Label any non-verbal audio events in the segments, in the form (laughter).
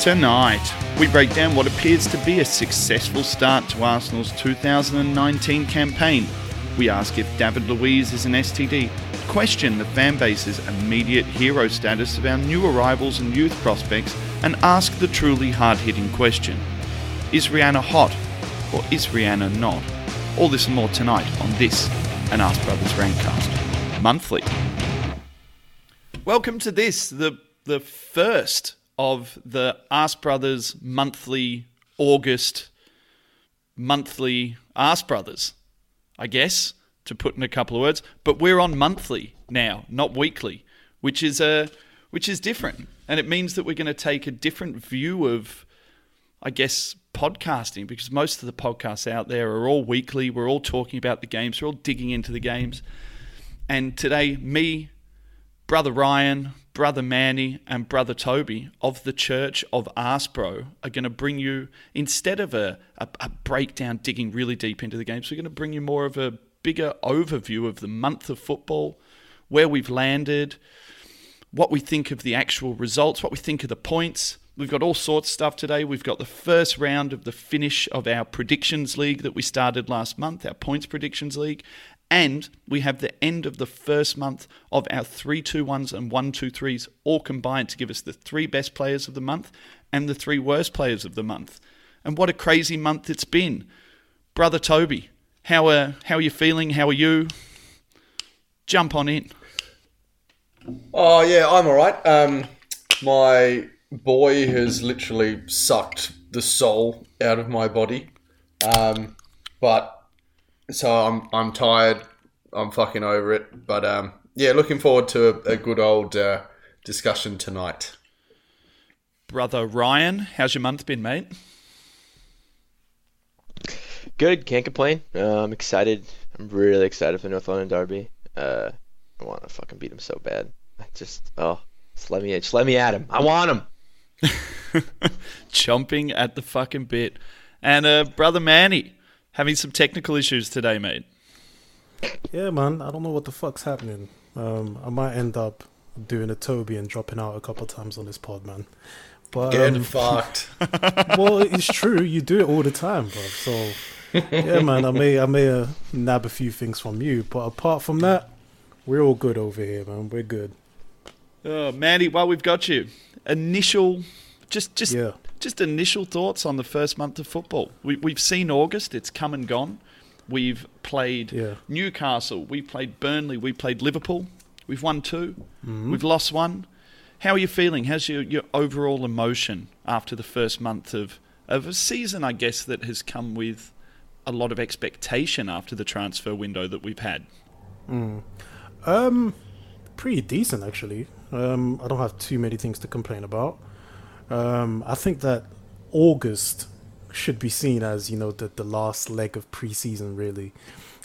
Tonight, we break down what appears to be a successful start to Arsenal's 2019 campaign. We ask if David Luiz is an STD, question the fanbase's immediate hero status of our new arrivals and youth prospects, and ask the truly hard hitting question Is Rihanna hot or is Rihanna not? All this and more tonight on this, and Ask Brothers Rantcast, monthly. Welcome to this, the, the first of the Ask Brothers monthly August monthly Ask Brothers, I guess, to put in a couple of words. But we're on monthly now, not weekly, which is a which is different, and it means that we're going to take a different view of, I guess, podcasting because most of the podcasts out there are all weekly. We're all talking about the games. We're all digging into the games, and today, me, brother Ryan, Brother Manny and Brother Toby of the Church of Aspro are going to bring you, instead of a, a, a, breakdown digging really deep into the games, we're going to bring you more of a bigger overview of the month of football, where we've landed, what we think of the actual results, what we think of the points. We've got all sorts of stuff today. We've got the first round of the finish of our predictions league that we started last month, our points predictions league. And we have the end of the first month of our 3 2 1s and 1 2 3s all combined to give us the three best players of the month and the three worst players of the month. And what a crazy month it's been. Brother Toby, how are, how are you feeling? How are you? Jump on in. Oh, yeah, I'm all right. Um, my boy has literally sucked the soul out of my body. Um, but so I'm I'm tired. I'm fucking over it. But um, yeah, looking forward to a, a good old uh, discussion tonight. Brother Ryan, how's your month been, mate? Good, can't complain. Uh, I'm excited. I'm really excited for North London Derby. Uh, I want to fucking beat him so bad. I just oh, just let me just let me at him. I want him. (laughs) Chomping at the fucking bit. And uh, brother Manny, having some technical issues today, mate. Yeah, man. I don't know what the fuck's happening. Um, I might end up doing a Toby and dropping out a couple times on this pod, man. But get um, fucked. (laughs) (laughs) well, it's true. You do it all the time, bro. So yeah, man. I may I may uh, nab a few things from you, but apart from that, we're all good over here, man. We're good. Oh, Manny, while we've got you, initial, just just yeah just initial thoughts on the first month of football. We, we've seen August; it's come and gone. We've played yeah. Newcastle, we played Burnley, we played Liverpool. We've won 2 mm-hmm. We've lost one. How are you feeling? How's your, your overall emotion after the first month of, of a season, I guess, that has come with a lot of expectation after the transfer window that we've had? Mm. Um, pretty decent, actually. Um, I don't have too many things to complain about. Um, I think that August should be seen as you know the the last leg of preseason. Really,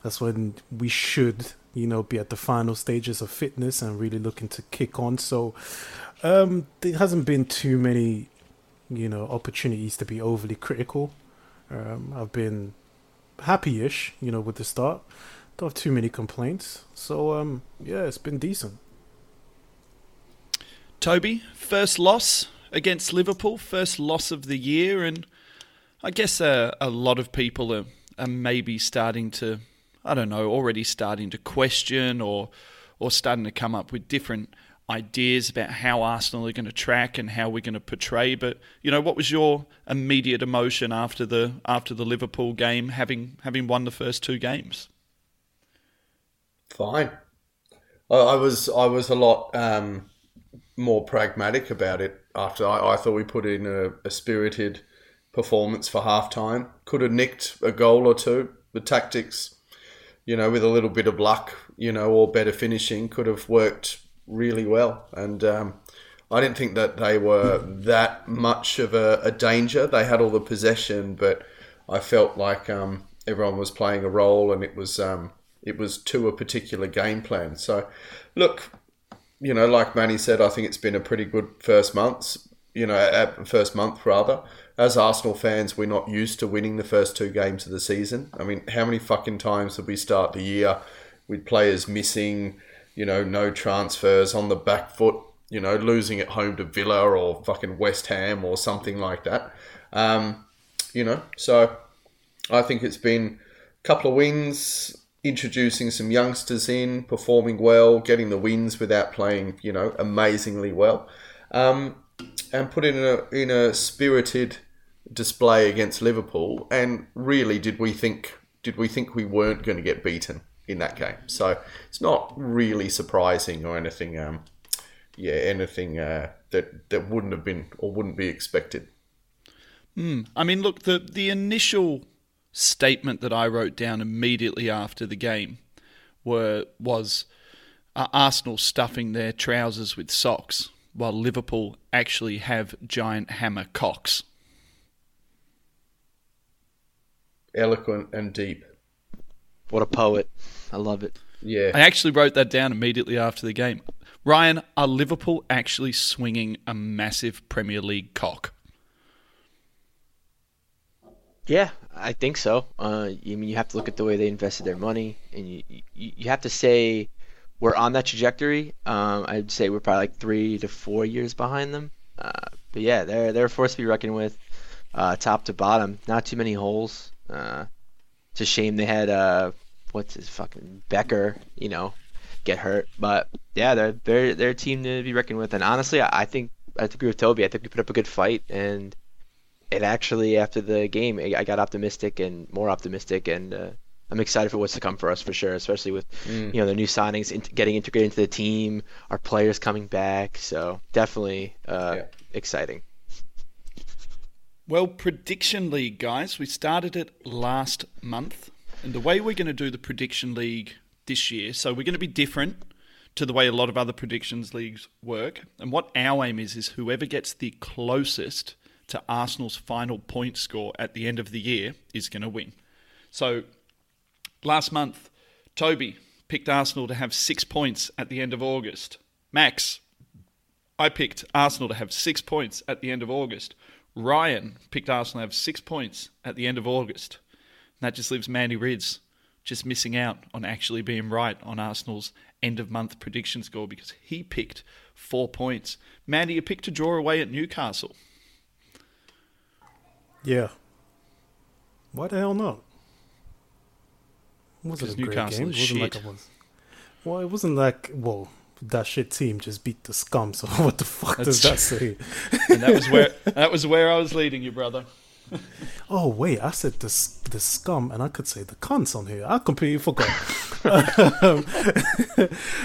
that's when we should you know be at the final stages of fitness and really looking to kick on. So um, there hasn't been too many you know opportunities to be overly critical. Um, I've been happy-ish, you know, with the start. Don't have too many complaints. So um, yeah, it's been decent. Toby, first loss against Liverpool, first loss of the year, and I guess uh, a lot of people are, are maybe starting to, I don't know, already starting to question or or starting to come up with different ideas about how Arsenal are going to track and how we're going to portray. But you know, what was your immediate emotion after the after the Liverpool game, having having won the first two games? Fine. I was I was a lot um, more pragmatic about it after I, I thought we put in a, a spirited performance for half time. Could have nicked a goal or two. The tactics, you know, with a little bit of luck, you know, or better finishing, could have worked really well. And um, I didn't think that they were that much of a, a, danger. They had all the possession, but I felt like um, everyone was playing a role, and it was um, it was to a particular game plan. So, look, you know, like Manny said, I think it's been a pretty good first month. You know, first month rather. As Arsenal fans, we're not used to winning the first two games of the season. I mean, how many fucking times did we start the year with players missing? You know, no transfers on the back foot. you know, losing at home to Villa or fucking West Ham or something like that. Um, you know, so I think it's been a couple of wins, introducing some youngsters in, performing well, getting the wins without playing, you know, amazingly well, um, and put in a in a spirited display against Liverpool. And really, did we think did we think we weren't going to get beaten in that game? So it's not really surprising or anything. Um, yeah, anything uh, that that wouldn't have been or wouldn't be expected. I mean, look, the the initial statement that I wrote down immediately after the game were was uh, Arsenal stuffing their trousers with socks, while Liverpool actually have giant hammer cocks. Eloquent and deep. What a poet. I love it. Yeah. I actually wrote that down immediately after the game. Ryan, are Liverpool actually swinging a massive Premier League cock? Yeah, I think so. Uh, I mean, you have to look at the way they invested their money, and you you, you have to say we're on that trajectory. Um, I'd say we're probably like three to four years behind them. Uh, but yeah, they're they're a force to be reckoned with, uh, top to bottom. Not too many holes. Uh, it's a shame they had uh, what's his fucking Becker, you know, get hurt. But yeah, they're they're they're a team to be reckoned with. And honestly, I, I think I agree with Toby. I think we put up a good fight and it actually after the game I I got optimistic and more optimistic and uh, I'm excited for what's to come for us for sure, especially with you know the new signings in- getting integrated into the team, our players coming back. So definitely uh, Yeah. exciting. Well, Prediction League, guys, we started it last month. And the way we're going to do the Prediction League this year, so we're going to be different to the way a lot of other predictions leagues work. And what our aim is, is whoever gets the closest to Arsenal's final point score at the end of the year is going to win. So last month, Toby picked Arsenal to have six points at the end of August. Max, I picked Arsenal to have six points at the end of August. Ryan picked Arsenal to have six points at the end of August. And that just leaves Mandy Rids just missing out on actually being right on Arsenal's end of month prediction score because he picked four points. Mandy, you picked a draw away at Newcastle. Yeah. Why the hell not? It wasn't a great Newcastle game. It wasn't like it was. Well, it wasn't like well, that shit team just beat the scum. So (laughs) what the fuck does that say? And that was where that was where I was leading you, brother. (laughs) Oh wait, I said the the scum, and I could say the cunts on here. I completely forgot. (laughs) Um,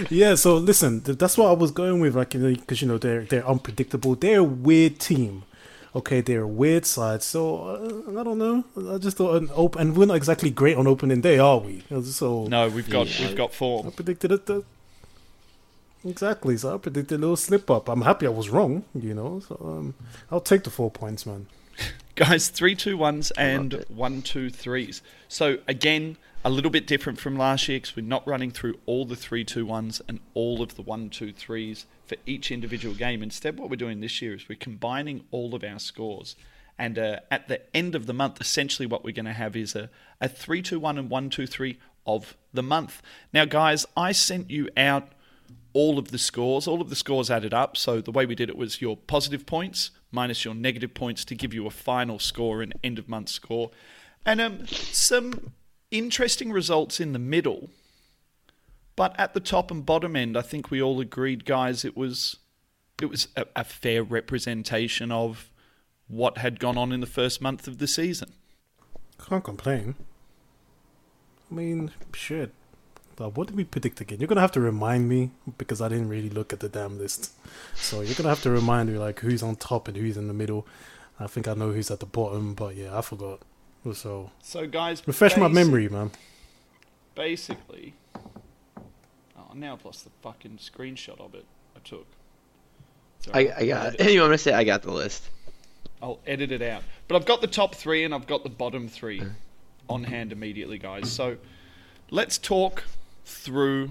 yeah, so listen, that's what I was going with, like, because you know they're they're unpredictable. They're a weird team. Okay, they're weird side. So uh, I don't know. I just thought an open, and we're not exactly great on opening day, are we? So No, we've got Yeah. we've got I four. predicted it. The, exactly. So I predicted a little slip up. I'm happy I was wrong. You know, so um, I'll take the four points, man. (laughs) Guys, three two ones and one two threes. So again, a little bit different from last year because we're not running through all the three two ones and all of the one two threes for each individual game. Instead, what we're doing this year is we're combining all of our scores. And uh, at the end of the month, essentially what we're going to have is a, a 3 2 1 and 1 2 3 of the month. Now, guys, I sent you out all of the scores, all of the scores added up. So the way we did it was your positive points minus your negative points to give you a final score, an end of month score, and um, some interesting results in the middle. But at the top and bottom end, I think we all agreed, guys, it was it was a, a fair representation of what had gone on in the first month of the season. Can't complain. I mean, shit. But what did we predict again? You're gonna have to remind me because I didn't really look at the damn list. So you're gonna have to remind me like who's on top and who's in the middle. I think I know who's at the bottom, but yeah, I forgot. So So, guys, refresh my memory, man. Basically, oh, now I've lost the fucking screenshot of it I took. It's I. I got. I'll, You want me to say I got the list? I'll edit it out. But I've got the top three and I've got the bottom three on hand immediately, guys. So let's talk through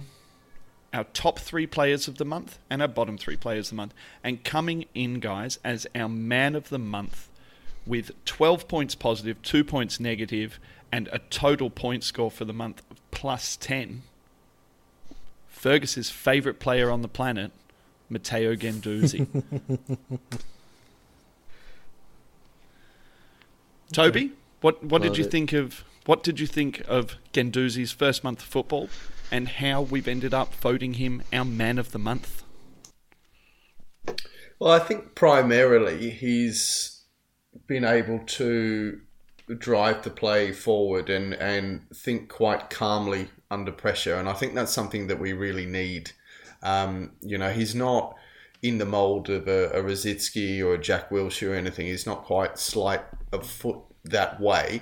our top three players of the month and our bottom three players of the month. And coming in, guys, as our man of the month with 12 points positive, 2 points negative, and a total point score for the month of plus 10. Fergus's favourite player on the planet, Matteo Guendouzi. (laughs) (laughs) Toby, what what did you it. think of what did you think of Guendouzi's first month of football, and how we've ended up voting him our man of the month? Well, I think primarily he's been able to drive the play forward and, and think quite calmly under pressure. And I think that's something that we really need. Um, you know, he's not in the mold of a, a Rosicky or a Jack Wilshere or anything. He's not quite slight of foot that way,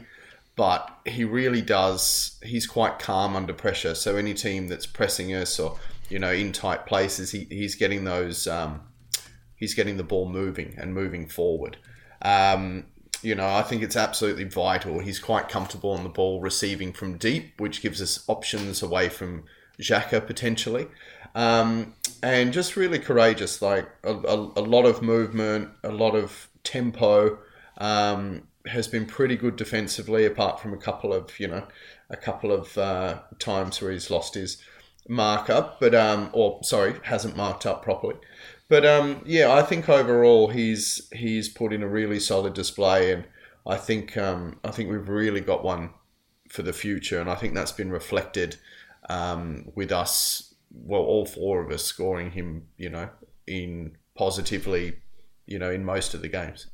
but he really does. He's quite calm under pressure. So any team that's pressing us or you know in tight places, he, he's getting those. Um, he's getting the ball moving and moving forward. Um, you know, I think it's absolutely vital. He's quite comfortable on the ball, receiving from deep, which gives us options away from Xhaka potentially. Um, and just really courageous, like a, a, a lot of movement, a lot of tempo. Um, has been pretty good defensively, apart from a couple of you know, a couple of uh, times where he's lost his mark up, but um, or sorry, hasn't marked up properly. But um, yeah, I think overall he's he's put in a really solid display, and I think um, I think we've really got one for the future, and I think that's been reflected um, with us. Well, all four of us scoring him, you know, in positively, you know, in most of the games.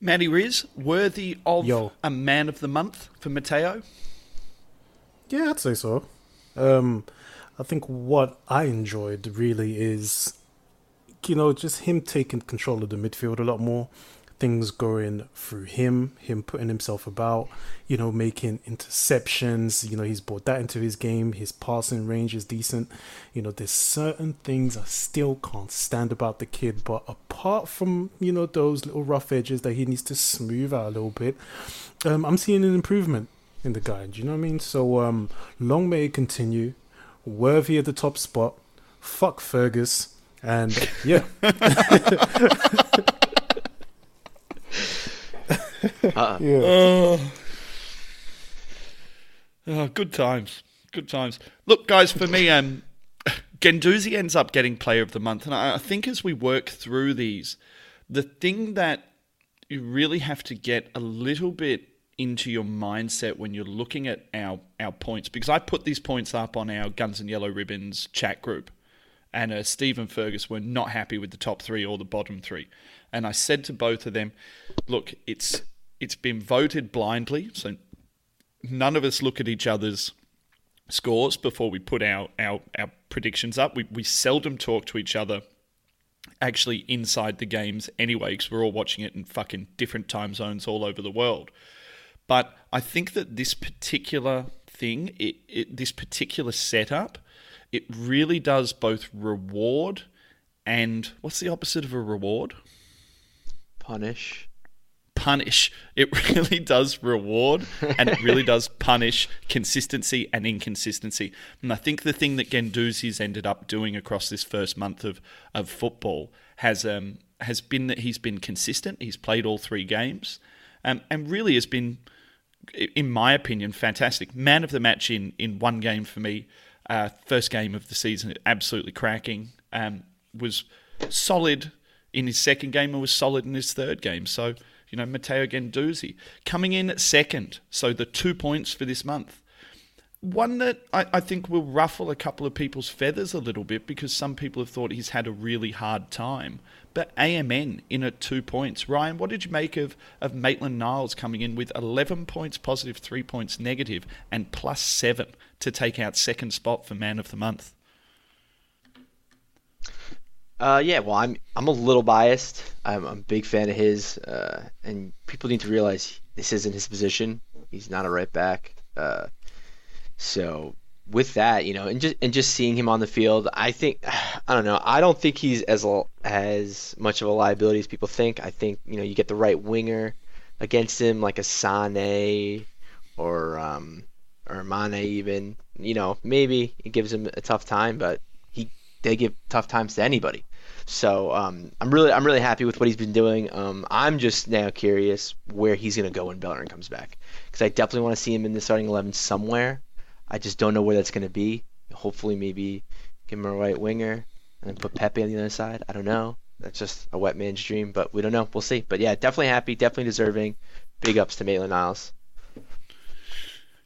Matty Riz, worthy of Yo. a man of the month for Matteo? Yeah, I'd say so. Um, I think what I enjoyed really is, you know, just him taking control of the midfield a lot more. Things going through him, him putting himself about, you know, making interceptions. You know, he's brought that into his game. His passing range is decent. You know, there's certain things I still can't stand about the kid, but apart from, you know, those little rough edges that he needs to smooth out a little bit, um, I'm seeing an improvement in the guy. Do you know what I mean? So um, long may it continue. Worthy of the top spot. Fuck Fergus. And yeah, (laughs) Uh, yeah. Oh. Oh, good times. Good times. Look, guys, for me, um, (laughs) Guendouzi ends up getting Player of the Month, and I I think as we work through these, the thing that you really have to get a little bit into your mindset when you're looking at our our points, because I put these points up on our Guns and Yellow Ribbons chat group, and uh, Steve and Fergus were not happy with the top three or the bottom three, and I said to both of them, "Look, it's it's been voted blindly, so none of us look at each other's scores before we put our, our, our predictions up. We, we seldom talk to each other actually inside the games anyway, because we're all watching it in fucking different time zones all over the world. But I think that this particular thing, it, it, this particular setup, it really does both reward and what's the opposite of a reward? punish. punish. It (laughs) really does reward and it really does punish consistency and inconsistency. And I think the thing that Guendouzi's ended up doing across this first month of, of football has um, has been that he's been consistent. He's played all three games, um, and really has been, in my opinion, fantastic. Man of the match in in one game for me. Uh, first game of the season, absolutely cracking. Um, was solid in his second game and was solid in his third game. So, you know, Matteo Guendouzi coming in at second. So the two points for this month. One that I, I think will ruffle a couple of people's feathers a little bit because some people have thought he's had a really hard time. But AMN in at two points. Ryan, what did you make of, of Maitland Niles coming in with 11 points positive, three points negative, and plus seven to take out second spot for Man of the Month? Uh, yeah, well, I'm I'm a little biased. I'm, I'm a big fan of his, uh, and people need to realize this isn't his position. He's not a right back. Uh, so with that, you know, and just and just seeing him on the field, I think (sighs) I don't know. I don't think he's as as much of a liability as people think. I think you know you get the right winger against him, like a Sane or um, or Mane even. You know, maybe it gives him a tough time, but he they give tough times to anybody. So um, I'm really I'm really happy with what he's been doing. Um, I'm just now curious where he's gonna go when Bellerin comes back because I definitely want to see him in the starting eleven somewhere. I just don't know where that's gonna be. Hopefully, maybe give him a right winger. and then put Pepe on the other side. I don't know. That's just a wet man's dream, but we don't know. We'll see. But yeah, definitely happy, definitely deserving. Big ups to Maitland Niles.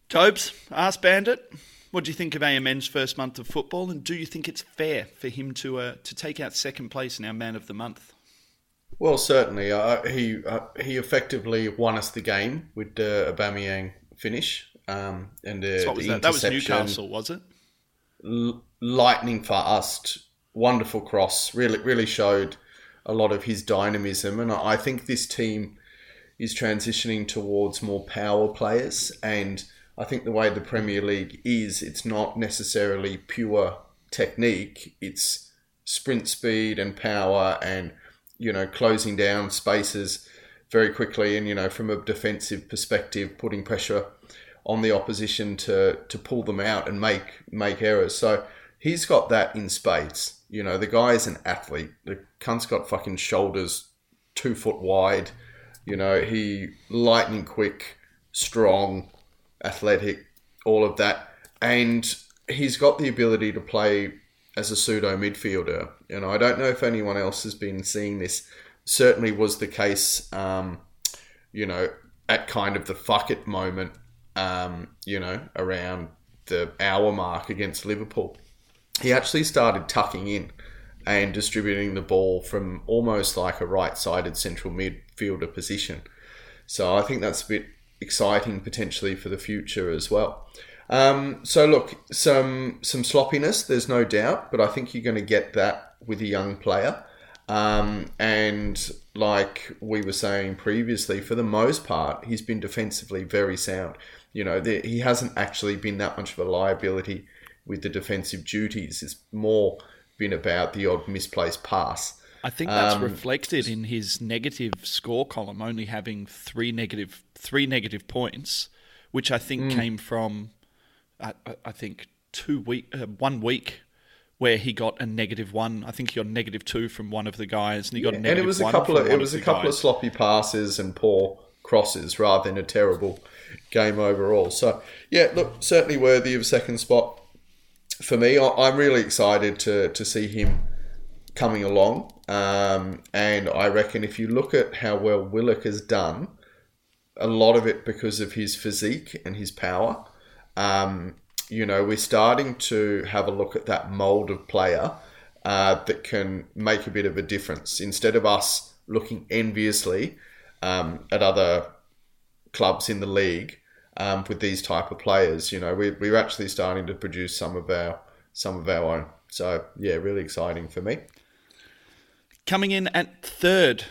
Tobes, ask Bandit, what do you think of AMN's first month of football, and do you think it's fair for him to uh, to take out second place in our Man of the Month? Well, certainly, uh, he uh, he effectively won us the game with the Aubameyang finish, um, and uh, So was that? That was. Newcastle, was it? L- lightning fast, wonderful cross. Really, really showed a lot of his dynamism, and I think this team is transitioning towards more power players. And I think the way the Premier League is, it's not necessarily pure technique; it's sprint speed and power, and you know, closing down spaces very quickly, and you know, from a defensive perspective, putting pressure on the opposition to to pull them out and make make errors. So he's got that in spades. You know, the guy is an athlete. The cunt's got fucking shoulders two foot wide. You know, he lightning quick, strong, athletic, all of that, and he's got the ability to play as a pseudo midfielder. And I don't know if anyone else has been seeing this. Certainly was the case. Um, you know, at kind of the fuck it moment um, you know, around the hour mark against Liverpool. He actually started tucking in and distributing the ball from almost like a right sided central midfielder position. So I think that's a bit exciting potentially for the future as well. Um, so look, some some sloppiness, there's no doubt, but I think you're going to get that with a young player. Um, and like we were saying previously, for the most part, he's been defensively very sound. You know, the, he hasn't actually been that much of a liability with the defensive duties. It's more been about the odd misplaced pass. I think that's Um, reflected in his negative score column, only having three negative three negative points, which I think came from, I, I- I think two week uh, one week where he got a negative one. I think he got negative two from one of the guys, and he got a and it was a one couple of it was a the couple of sloppy passes and poor crosses rather than a terrible game overall. So yeah, look, certainly worthy of second spot for me. I- I'm really excited to to see him coming along, um, and I reckon if you look at how well Willock has done, a lot of it because of his physique and his power. Um, you know, we're starting to have a look at that mold of player uh, that can make a bit of a difference. Instead of us looking enviously um, at other clubs in the league um, with these type of players, you know, we, we're actually starting to produce some of our some of our own. So yeah, really exciting for me. Coming in at third,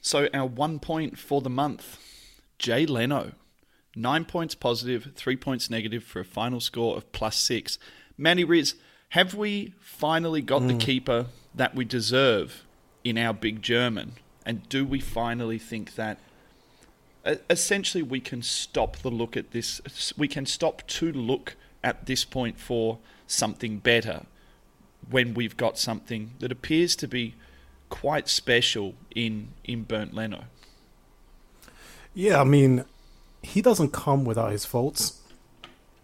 so our one point for the month, Jay Leno. Nine points positive, three points negative for a final score of plus six. Manny Riz, have we finally got the hmm. keeper that we deserve in our big German? And do we finally think that essentially we can stop the look at this? We can stop to look at this point for something better when we've got something that appears to be quite special in in Bernd Leno. Yeah, I mean, he doesn't come without his faults.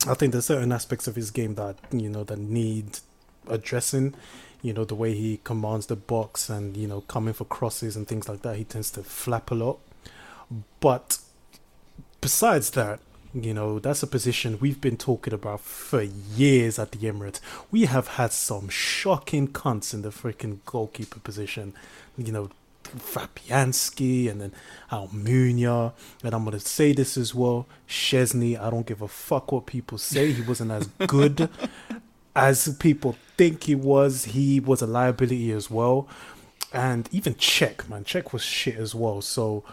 I think there's certain aspects of his game that you know that need addressing. You know the way he commands the box and you know coming for crosses and things like that. He tends to flap a lot. But besides that, you know that's a position we've been talking about for years at the Emirates. We have had some shocking cunts in the freaking goalkeeper position. You know, Fabianski and then Almunia. And I'm going to say this as well. Szczesny, I don't give a fuck what people say. He wasn't as (laughs) good as people think he was. He was a liability as well. And even Cech, man. Cech was shit as well. So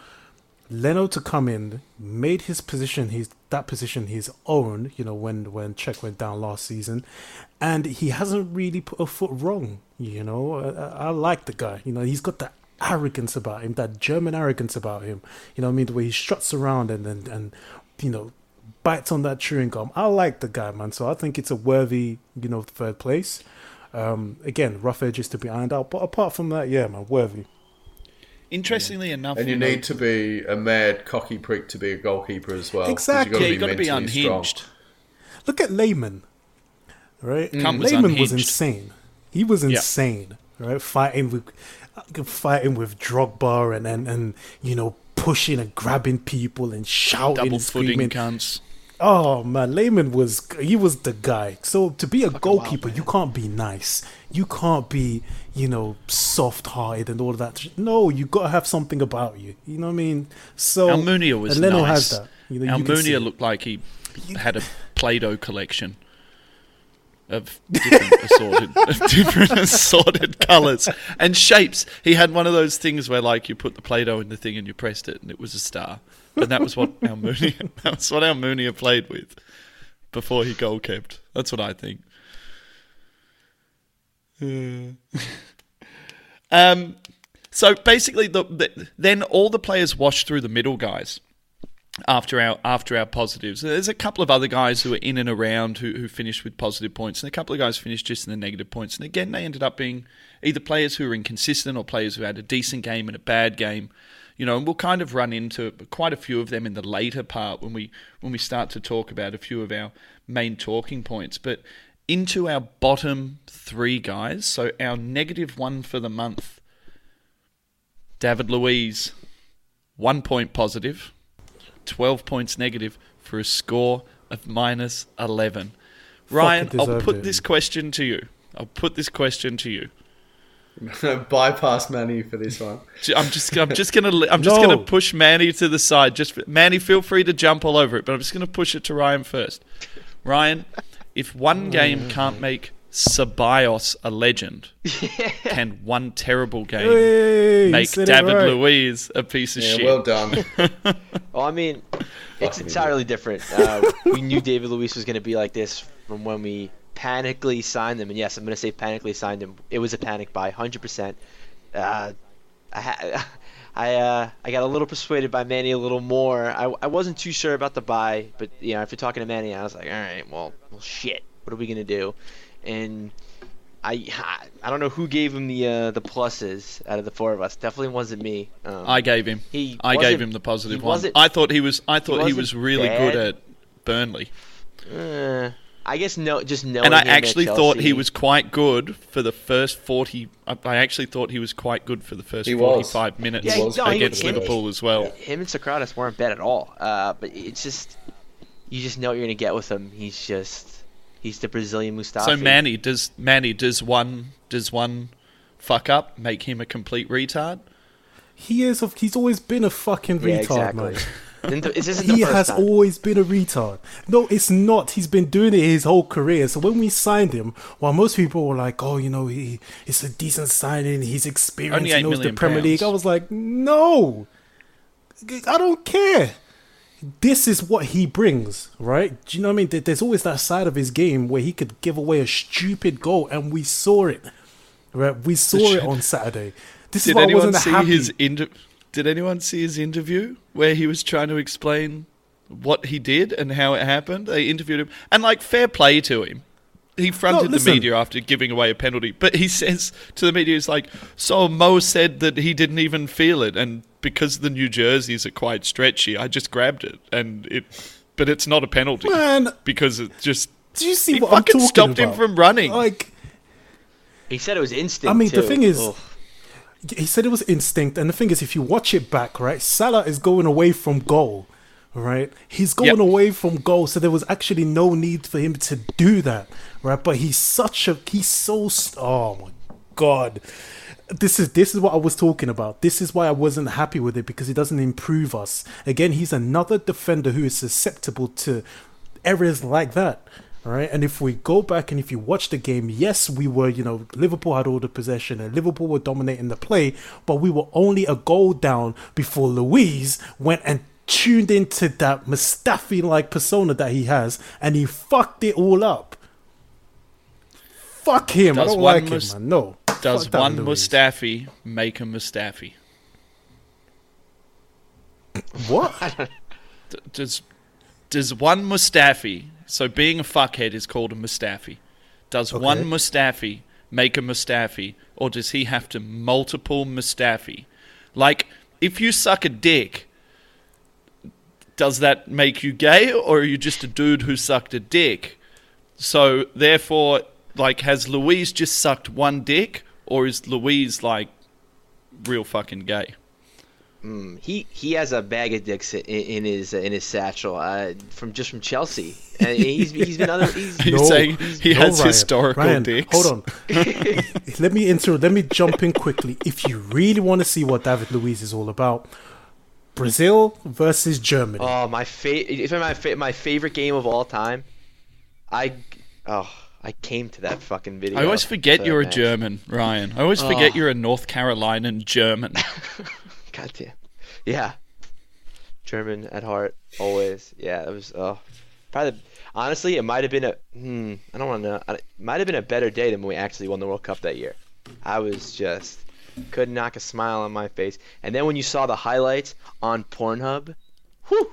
Leno to come in made his position his that position his own. You know when when Cech went down last season, and he hasn't really put a foot wrong. You know I, I I like the guy. You know he's got that arrogance about him, that German arrogance about him. You know what I mean the way he struts around and and and you know bites on that chewing gum. I like the guy, man. So I think it's a worthy you know third place. Um, again, rough edges to be ironed out, but apart from that, yeah, man, worthy. Interestingly enough, And you know, need to be a mad cocky prick to be a goalkeeper as well. Exactly. yeah, You've you got to be mentally strong. unhinged. Look at Lehmann, right? Cunt was Lehmann was unhinged. insane. He was insane. right? Fighting with fighting with Drogba and, and, and you know pushing and grabbing people and shouting Double and screaming. cunts. Oh man, Lehmann was he was the guy. So to be a wild, goalkeeper, man. you can't be nice. You can't be, you know, soft hearted and all that. No, you gotta have something about you. You know what I mean? So Almunia was and Leno nice. has that. You know, you can see Almunia looked like he had a Play-Doh collection of different assorted, (laughs) of different (laughs) assorted colours and shapes. He had one of those things where, like, you put the Play-Doh in the thing and you pressed it, and it was a star. And that was what (laughs) Almunia. That was what Almunia played with before he goal kept. That's what I think. um. So basically, the, the then all the players wash through the middle guys after our after our positives. There's a couple of other guys who are in and around who, who finished with positive points, and a couple of guys finished just in the negative points. And again, they ended up being either players who were inconsistent or players who had a decent game and a bad game. You know, and we'll kind of run into quite a few of them in the later part when we when we start to talk about a few of our main talking points. But into our bottom three guys, so our negative one for the month, David Luiz, one point positive. 12 points negative for a score of minus 11. Ryan, I'll put it. this question to you. I'll put this question to you. (laughs) Bypass Manny for this one. J- I'm just I'm just going to I'm just No. going to push Manny to the side. Just Manny, feel free to jump all over it, but I'm just going to push it to Ryan first. Ryan, if one game mm. can't make Ceballos a legend, (laughs) can one terrible game Hey, you make David right. Luiz a piece of Yeah, shit? well done. (laughs) Well, I mean, it's Fucking entirely different. Uh, we knew David Luiz was going to be like this from when we panically signed him. And yes, I'm going to say panically signed him. It was a panic buy, 100%. Uh, I, ha- (laughs) I, uh, I got a little persuaded by Manny a little more. I, I wasn't too sure about the buy, but you know, if you're talking to Manny, I was like, all right, well, well, shit. What are we gonna do? And I, I don't know who gave him the uh, the pluses out of the four of us. Definitely wasn't me. Um, I gave him. He I gave him the positive one. I thought he was. I thought he, wasn't was really good at Burnley, Uh, I guess no, just knowing. and I him at actually thought he was quite good for the first forty. I I actually thought he was quite good for the first He was. forty-five minutes Yeah, he no, against was- Liverpool as well. him and Sokratis weren't bad at all. Uh, but it's just you just know what you're gonna get with him. He's just he's the Brazilian Mustafi. So Manny does Manny does one does one fuck up make him a complete retard? He is. A, he's always been a fucking yeah, retard, exactly. (laughs) man. And this He has time. always been a retard. No, it's not. He's been doing it his whole career. So when we signed him, while most people were like, "Oh, you know, he it's a decent signing. He's experienced. He knows the Premier pounds. League." I was like, "No, I don't care." This is what he brings, right? Do you know what I mean? There's always that side of his game where he could give away a stupid goal, and we saw it. Right? We saw it on Saturday. This is Did why I anyone wasn't see happy. his inter- Did anyone see his interview where he was trying to explain what he did and how it happened? They interviewed him, and like fair play to him. He fronted the media after giving away a penalty, but he says to the media, "He's like, so Mo said that he didn't even feel it, and because the New Jerseys are quite stretchy, I just grabbed it, and it, but it's not a penalty Man, because it just do you see he what I'm fucking talking stopped him from running. Like, He said it was instinct. I mean, the thing is- Ugh. he said it was instinct, and the thing is, if you watch it back, right, Salah is going away from goal, right? He's going Yep. away from goal, so there was actually no need for him to do that, right? But he's such a he's so oh my god. This is this is what I was talking about. This is why I wasn't happy with it because it doesn't improve us. Again, he's another defender who is susceptible to errors like that. All right, and if we go back and if you watch the game, yes, we were, you know, Liverpool had all the possession and Liverpool were dominating the play, but we were only a goal down before Luiz went and tuned into that Mustafi like persona that he has and he fucked it all up. Fuck him. I Does don't one like Mus- him, man. No. Does Fuck one Luiz. Mustafi make a Mustafi? What? (laughs) D- does does one Mustafi? So being a fuckhead is called a Mustafi. Does one Okay. Mustafi make a Mustafi, or does he have to multiple Mustafi? Like, if you suck a dick, does that make you gay, or are you just a dude who sucked a dick? So therefore, like, has Luiz just sucked one dick, or is Luiz like real fucking gay? Mm, he he has a bag of dicks in, in his in his satchel uh, from just from Chelsea, and (laughs) he's he's been other. He's, Are you No, saying he no, has Ryan. historical Ryan, dicks? Hold on. (laughs) let me intro. Let me jump in quickly. If you really want to see what David Luiz is all about, Brazil versus Germany. Oh, my fa- It's my fa- my favorite game of all time. I oh I came to that fucking video. I always forget for you're a. German, Ryan. I always forget Oh. you're a North Carolinian German. (laughs) God damn. Yeah. German at heart, always. Yeah, it was. Oh, probably. Honestly, it might have been a. Hmm. I don't want to know. It might have been a better day than when we actually won the World Cup that year. I was just could knock a smile on my face. And then when you saw the highlights on Pornhub, whew,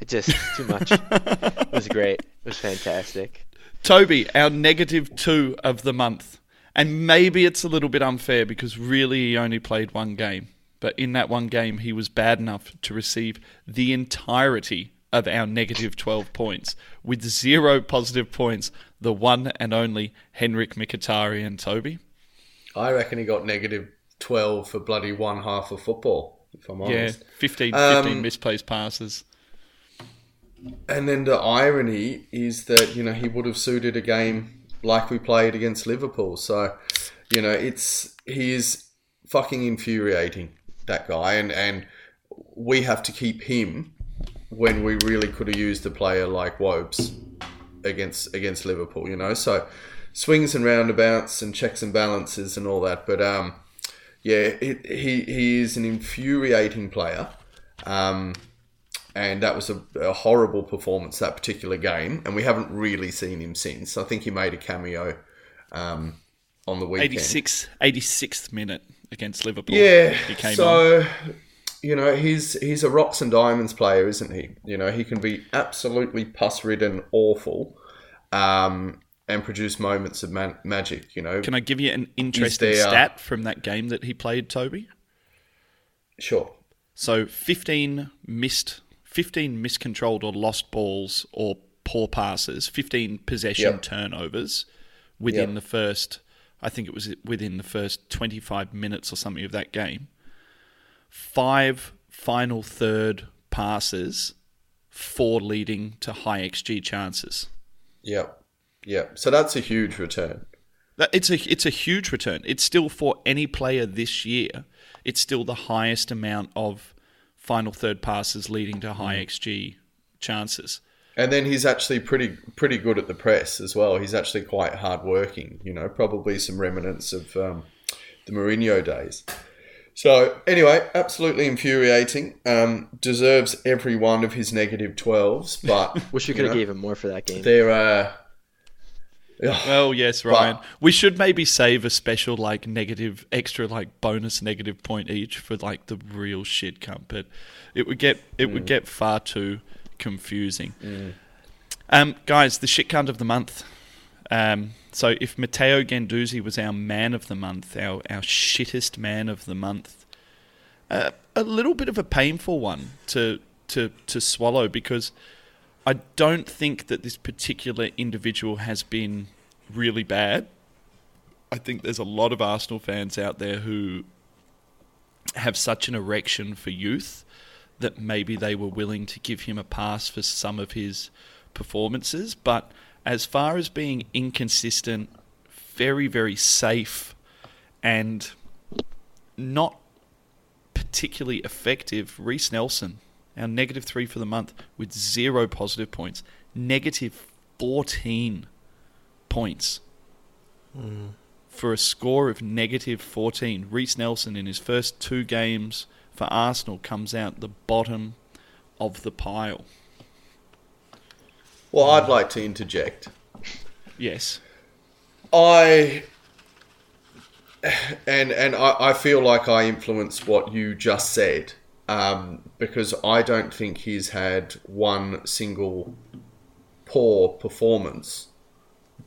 it just too much. it was great. It was fantastic. Toby, our negative two of the month. And maybe it's a little bit unfair because really he only played one game. But in that one game, he was bad enough to receive the entirety of our negative 12 points. With zero positive points, the one and only Henrikh Mkhitaryan, Toby. I reckon he got negative 12 for bloody one half of football, if I'm Yeah, honest. 15, Um, misplaced passes. And then the irony is that, you know, he would have suited a game like we played against Liverpool. So, you know, it's he is fucking infuriating, that guy. And, and we have to keep him when we really could have used a player like Wobes against against Liverpool, you know. So swings and roundabouts and checks and balances and all that. But um, yeah, it, he he is an infuriating player. Um, and that was a, a horrible performance that particular game, and we haven't really seen him since. I think he made a cameo um, on the weekend. 86, 86th minute against Liverpool. Yeah. Came on. so, you know, he's he's a rocks and diamonds player, isn't he? You know, he can be absolutely pus ridden, awful, um, and produce moments of man- magic. You know, Can I give you an interesting there- uh, stat from that game that he played, Toby? sure. So 15 missed, 15 miscontrolled or lost balls or poor passes, 15 possession Yep. turnovers within Yep. the first, I think it was within the first 25 minutes or something of that game. Five final third passes, four leading to high XG chances. Yep. Yep. So that's a huge return. That- It's a it's a huge return. It's still for any player this year. It's still the highest amount of final third passes leading to high XG chances. And then he's actually pretty pretty good at the press as well. He's actually quite hardworking. You know, probably some remnants of um, the Mourinho days. So anyway, absolutely infuriating. Um, deserves every one of his negative twelves, but (laughs) Wish we you could have know, gave him more for that game. There are. (laughs) Well, yes, Ryan. we should maybe save a special like negative extra like bonus negative point each for like the real shit cunt, but it would get it would get far too confusing. Um, guys, the shit cunt of the month. Um, so if Matteo Guendouzi was our man of the month, our our shittest man of the month, uh, a little bit of a painful one to to to swallow because I don't think that this particular individual has been really bad. I think there's a lot of Arsenal fans out there who have such an erection for youth that maybe they were willing to give him a pass for some of his performances. But as far as being inconsistent, very, very safe, and not particularly effective, Reiss Nelson, our negative three for the month, with zero positive points, negative 14 points. Hmm. For a score of negative 14, Reiss Nelson in his first two games for Arsenal comes out the bottom of the pile. Well, I'd like to interject. Yes. I and and I, I feel like I influenced what you just said um, because I don't think he's had one single poor performance,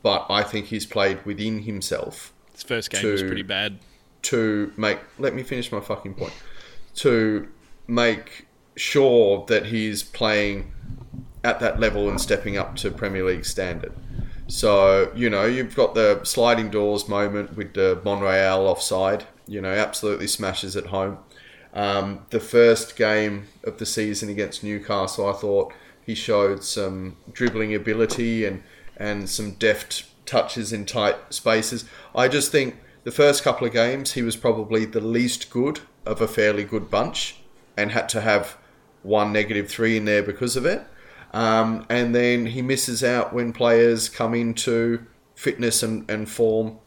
but I think he's played within himself His first game was pretty bad. to make. Let me finish my fucking point. To make sure that he's playing at that level and stepping up to Premier League standard. So, you know, you've got the sliding doors moment with the Monreal offside, you know, absolutely smashes at home. Um, the first game of the season against Newcastle, I thought he showed some dribbling ability and, and some deft touches in tight spaces. I just think the first couple of games, he was probably the least good of a fairly good bunch and had to have one negative three in there because of it. Um, and then he misses out when players come into fitness and, and form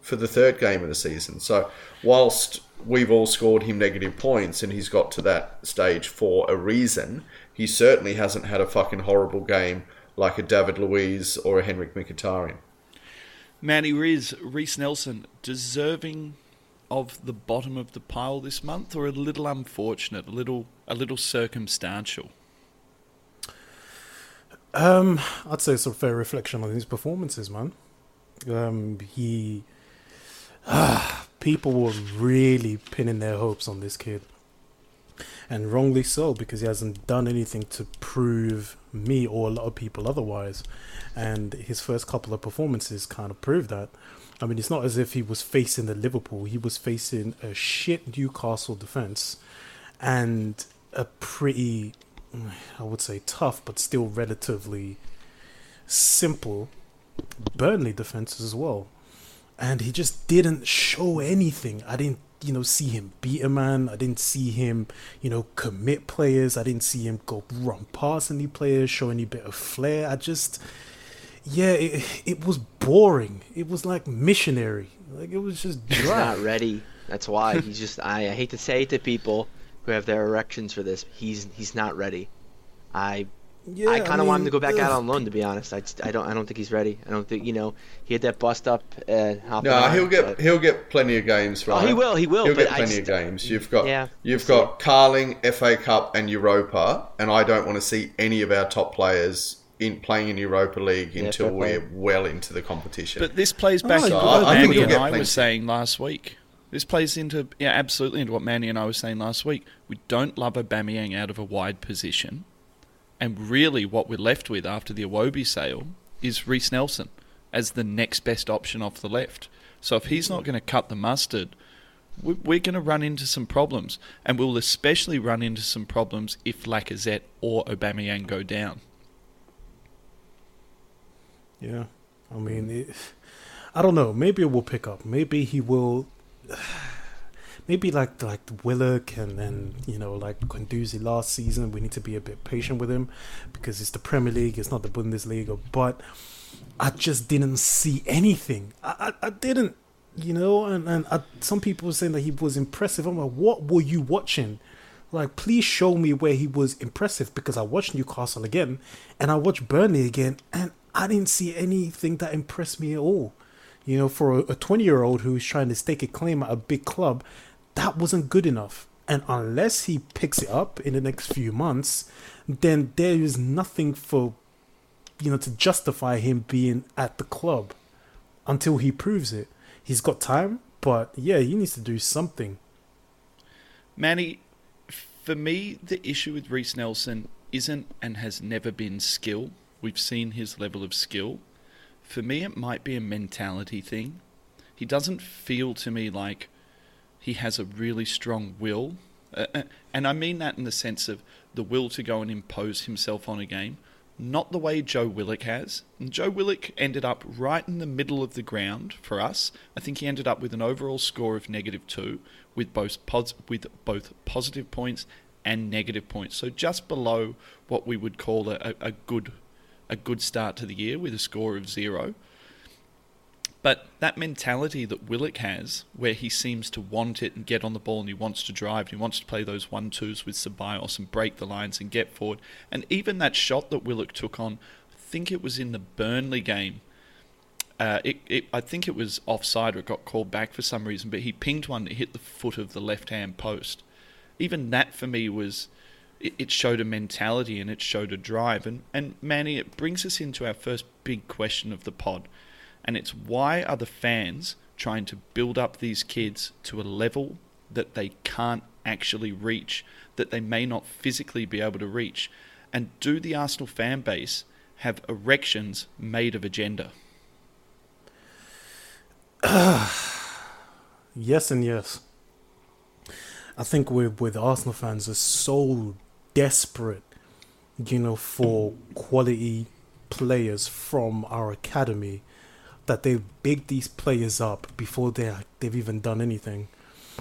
for the third game of the season. So, whilst we've all scored him negative points and he's got to that stage for a reason, he certainly hasn't had a fucking horrible game like a David Luiz or a Henrikh Mkhitaryan. Manny Riz, Reiss Nelson, deserving of the bottom of the pile this month, or a little unfortunate, a little a little circumstantial? Um, I'd say it's a fair reflection on his performances, man. Um, he, (sighs) ah, people were really pinning their hopes on this kid, and wrongly so because he hasn't done anything to prove me or a lot of people otherwise. And his first couple of performances kind of proved that. I mean, it's not as if he was facing the Liverpool; he was facing a shit Newcastle defense, and a pretty I would say tough, but still relatively simple Burnley defense as well. And he just didn't show anything. I didn't, you know, see him beat a man. I didn't see him, you know, commit players. I didn't see him go run past any players, show any bit of flair. I just, yeah, it, it was boring. It was like missionary. Like it was just dry. He's not ready. That's why (laughs) he's just. I, I hate to say it to people, who have their erections for this. He's he's not ready. I yeah, I kind of I mean, want him to go back ugh. out on loan. To be honest, I, just, I don't I don't think he's ready. I don't think you know he had that bust up. Uh, no, he'll get but... he'll get plenty of games. Right? Oh, he will. He will. He'll get plenty just, of games. You've got yeah, you've got Carling, FA Cup, and Europa, and I don't want to see any of our top players in playing in Europa League yeah, until we're well into the competition. But this plays back oh, to what Manny and I were saying last week. This plays into yeah, absolutely into what Manny and I were saying last week. We don't love a Aubameyang out of a wide position, and really what we're left with after the Iwobi sale is Reiss Nelson as the next best option off the left. So if he's not going to cut the mustard, we're going to run into some problems, and we'll especially run into some problems if Lacazette or Aubameyang go down. Yeah, I mean, it, I don't know. Maybe it will pick up. Maybe he will maybe like like Willock and then you know like Guendouzi last season. We need to be a bit patient with him because it's the Premier League. It's not the Bundesliga. But I just didn't see anything. I I, I didn't. You know, and and I, some people were saying that he was impressive. I'm like, what were you watching? Like, please show me where he was impressive because I watched Newcastle again and I watched Burnley again, and I didn't see anything that impressed me at all. You know, for a 20 year old who's trying to stake a claim at a big club, that wasn't good enough. And unless he picks it up in the next few months, then there is nothing for, you know, to justify him being at the club until he proves it. He's got time, but yeah, he needs to do something. Manny, for me, the issue with Reiss Nelson isn't and has never been skill. We've seen his level of skill. For me, it might be a mentality thing. He doesn't feel to me like he has a really strong will. Uh, uh, and I mean that in the sense of the will to go and impose himself on a game, not the way Joe Willock has. And Joe Willock ended up right in the middle of the ground for us. I think he ended up with an overall score of negative two, with both pos- with both positive points and negative points. So just below what we would call a, a good a good start to the year with a score of zero. But that mentality that Willock has, where he seems to want it and get on the ball and he wants to drive, and he wants to play those one twos with Ceballos and break the lines and get forward. And even that shot that Willock took on, I think it was in the Burnley game. Uh, it, it, I think it was offside or it got called back for some reason, but he pinged one that hit the foot of the left hand post. Even that for me was it, it showed a mentality and it showed a drive. And, and Manny, it brings us into our first big question of the pod. And it's why are the fans trying to build up these kids to a level that they can't actually reach, that they may not physically be able to reach? And do the Arsenal fan base have erections made of agenda? (sighs) yes and yes. I think with with Arsenal fans are so desperate, you know, for quality players from our academy that they big these players up before they they've even done anything.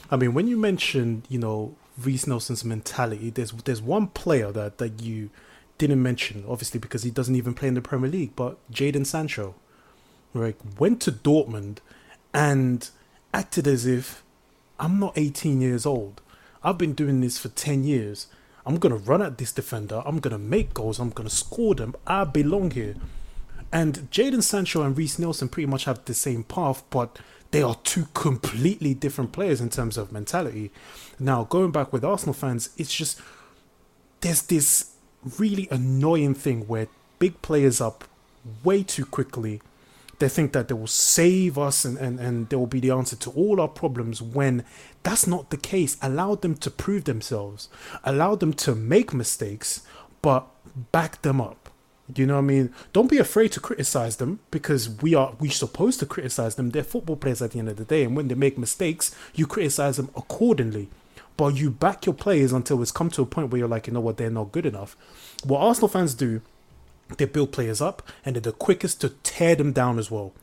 I mean, when you mention, you know, Reiss Nelson's mentality, there's there's one player that that you didn't mention, obviously because he doesn't even play in the Premier League, but Jadon Sancho, right, went to Dortmund and acted as if I'm not 18 years old. I've been doing this for 10 years. I'm gonna run at this defender. I'm gonna make goals. I'm gonna score them. I belong here. And Jadon Sancho and Reiss Nelson pretty much have the same path, but they are two completely different players in terms of mentality. Now, going back with Arsenal fans, it's just there's this really annoying thing where big players up way too quickly. They think that they will save us and, and, and they will be the answer to all our problems when that's not the case. Allow them to prove themselves, allow them to make mistakes, but back them up. You know what I mean? Don't be afraid to criticize them because we are we supposed to criticize them. They're football players at the end of the day, and when they make mistakes, you criticize them accordingly. But you back your players until it's come to a point where you're like, you know what, they're not good enough. What Arsenal fans do, they build players up, and they're the quickest to tear them down as well.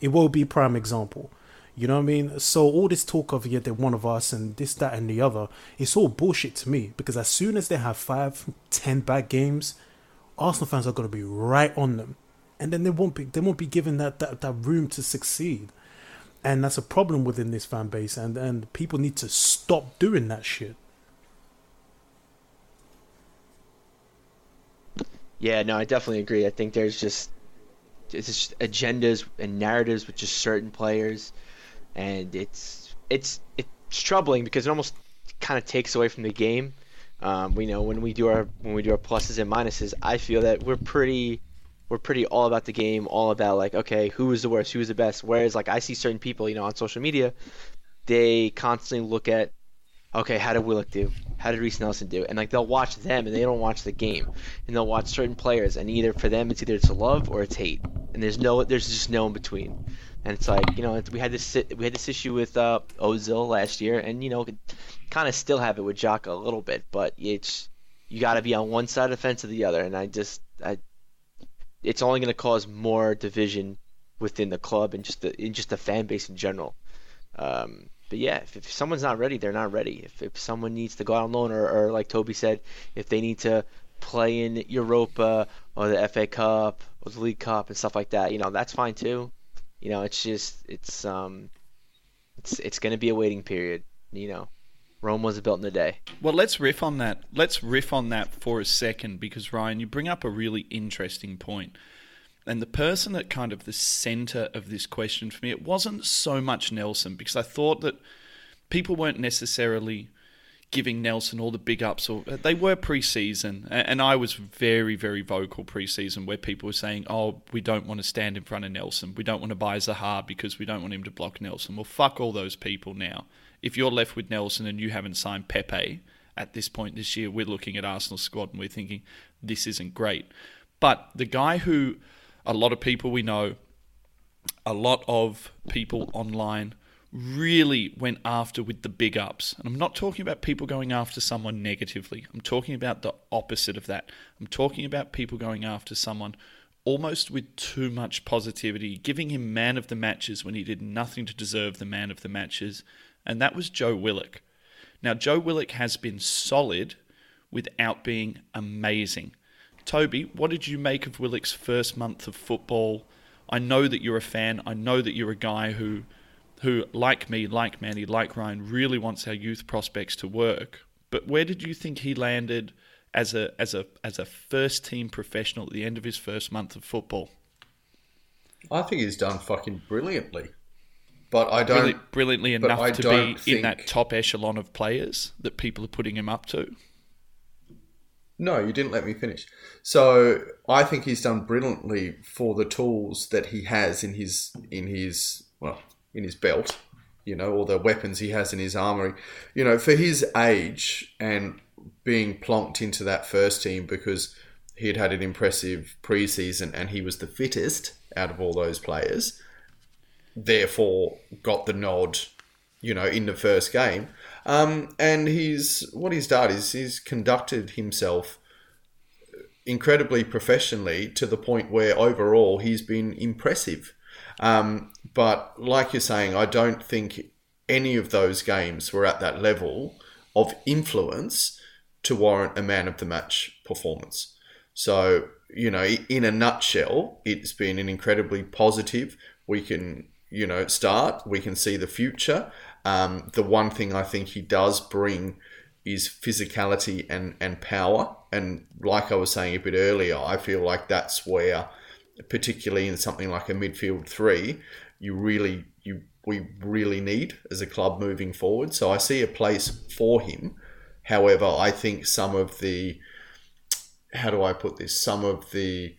It will be prime example. You know what I mean? So all this talk of yeah, they're one of us and this, that, and the other, it's all bullshit to me because as soon as they have five, ten bad games, Arsenal fans are going to be right on them, and then they won't be they won't be given that, that that room to succeed, and that's a problem within this fan base, and and people need to stop doing that shit. Yeah, no, I definitely agree. I think there's just it's just agendas and narratives with just certain players, and it's it's it's troubling because it almost kind of takes away from the game. Um, we know when we do our when we do our pluses and minuses, I feel that we're pretty we're pretty all about the game, all about like okay, who is the worst, who is the best. Whereas like I see certain people, you know, on social media, they constantly look at okay, how did Willock do? How did Reiss Nelson do? And like they'll watch them and they don't watch the game, and they'll watch certain players, and either for them it's either it's love or it's hate, and there's no there's just no in between. And it's like you know we had this we had this issue with uh, Ozil last year, and you know kind of still have it with Xhaka a little bit, but it's you got to be on one side of the fence or the other, and I just I it's only going to cause more division within the club and just the in just the fan base in general. Um, but yeah, if, if, someone's not ready, they're not ready. If, if someone needs to go out on loan, or, or like Toby said, if they need to play in Europa or the FA Cup or the League Cup and stuff like that, you know, that's fine too. You know, it's just it's um it's it's going to be a waiting period. You know. Rome wasn't built in a day. Well, let's riff on that. Let's riff on that for a second because Ryan, you bring up a really interesting point. And the person at kind of the center of this question for me, it wasn't so much Nelson because I thought that people weren't necessarily giving Nelson all the big ups or uh, they were preseason and I was very very vocal preseason where people were saying oh we don't want to stand in front of Nelson. We don't want to buy Zaha because we don't want him to block Nelson. Well fuck all those people now. If you're left with Nelson and you haven't signed Pepe at this point this year, we're looking at Arsenal squad and we're thinking this isn't great. But the guy who a lot of people we know, a lot of people online really went after with the big ups. And I'm not talking about people going after someone negatively. I'm talking about the opposite of that. I'm talking about people going after someone almost with too much positivity, giving him man of the matches when he did nothing to deserve the man of the matches, and that was Joe Willock. Now, Joe Willock has been solid without being amazing. Toby, what did you make of Willock's first month of football? I know that you're a fan. I know that you're a guy who, who like me, like Manny, like Ryan, really wants our youth prospects to work. But where did you think he landed as a as a as a first team professional at the end of his first month of football? I think he's done fucking brilliantly. But I don't brilliantly enough to be think... in that top echelon of players that people are putting him up to. No, you didn't let me finish. So I think he's done brilliantly for the tools that he has in his in his well in his belt, you know, or the weapons he has in his armory. You know, for his age and being plonked into that first team because he had had an impressive preseason and he was the fittest out of all those players therefore got the nod, you know, in the first game. Um, and he's what he's done is he's conducted himself incredibly professionally to the point where overall he's been impressive. Um, but like you're saying, I don't think any of those games were at that level of influence to warrant a man of the match performance. So, you know, in a nutshell, it's been an incredibly positive. We can, you know, start, we can see the future. Um, the one thing I think he does bring is physicality and, and power. And like I was saying a bit earlier, I feel like that's where, particularly in something like a midfield three, you really you we really need as a club moving forward. So I see a place for him. However, I think some of the how do I put this? Some of the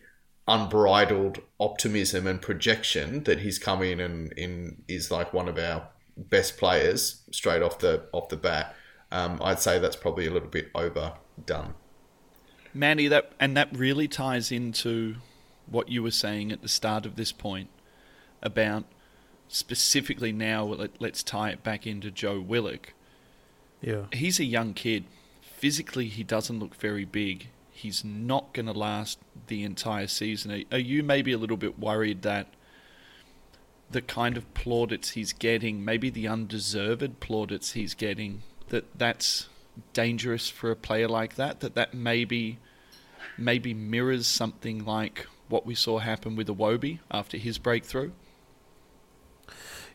unbridled optimism and projection that he's come in and in is like one of our best players straight off the off the bat. Um, I'd say that's probably a little bit overdone. Manny, that and that really ties into what you were saying at the start of this point about specifically now. Let, let's tie it back into Joe Willock. Yeah. He's a young kid. Physically, he doesn't look very big. He's not going to last the entire season. Are you maybe a little bit worried that the kind of plaudits he's getting, maybe the undeserved plaudits he's getting, that that's dangerous for a player like that? That that maybe maybe mirrors something like what we saw happen with Iwobi after his breakthrough?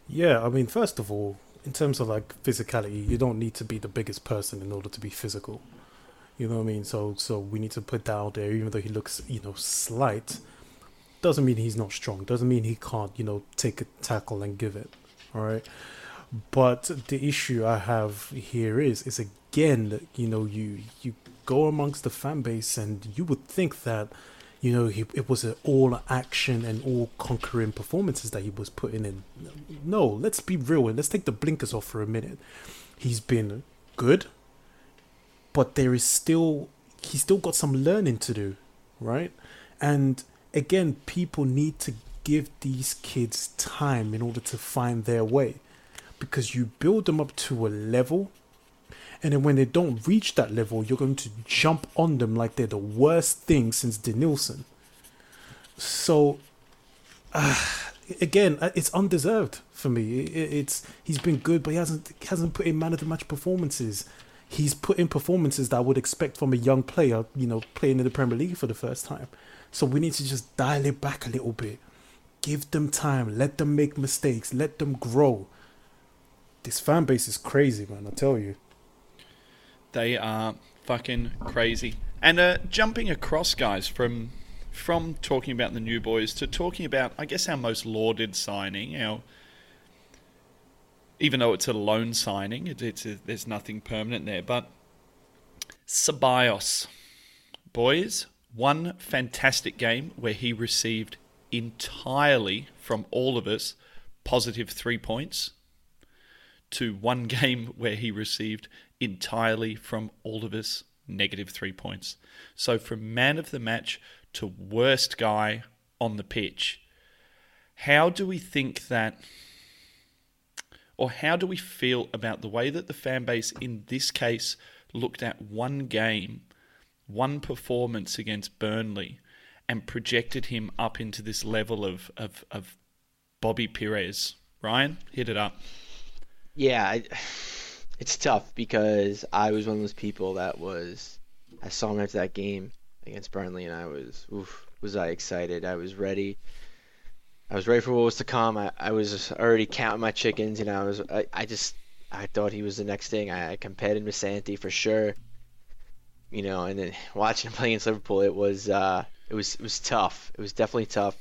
Yeah, I mean, first of all, in terms of like physicality, you don't need to be the biggest person in order to be physical. You know what I mean? So, so we need to put that out there. Even though he looks, you know, slight, doesn't mean he's not strong. Doesn't mean he can't, you know, take a tackle and give it. All right. But the issue I have here is, is again, you know, you you go amongst the fan base and you would think that you know, he, it was an all action and all conquering performances that he was putting in. No, let's be real and let's take the blinkers off for a minute. He's been good, but there is still, he's still got some learning to do, right? And again, people need to give these kids time in order to find their way because you build them up to a level and then when they don't reach that level, you're going to jump on them like they're the worst thing since Denilson. So, uh, again, uh, it's undeserved for me. it's he's been good, but he hasn't hasn't put in man of the match performances. He's put in performances that I would expect from a young player, you know, playing in the Premier League for the first time. So we need to just dial it back a little bit. Give them time. Let them make mistakes. Let them grow. This fan base is crazy, man. I tell you. They are fucking crazy. And uh, jumping across, guys, from from talking about the new boys to talking about, I guess, our most lauded signing, our even though it's a loan signing, it, it's a, there's nothing permanent there. But Ceballos, boys, one fantastic game where he received entirely from all of us positive three points to one (laughs) game where he received entirely from all of us negative three points. So from man of the match to worst guy on the pitch, how do we think that, or how do we feel about the way that the fan base in this case looked at one game, one performance against Burnley, and projected him up into this level of, of, of Bobby Pires? Ryan, hit it up. Yeah. I it's tough because I was one of those people that was I saw him after that game against Burnley and I was oof was I excited. I was ready. I was ready for what was to come. I, I was already counting my chickens you know I was I, I just I thought he was the next thing. I, I compared him Santi for sure you know and then watching him play against Liverpool it was uh it was it was tough. It was definitely tough.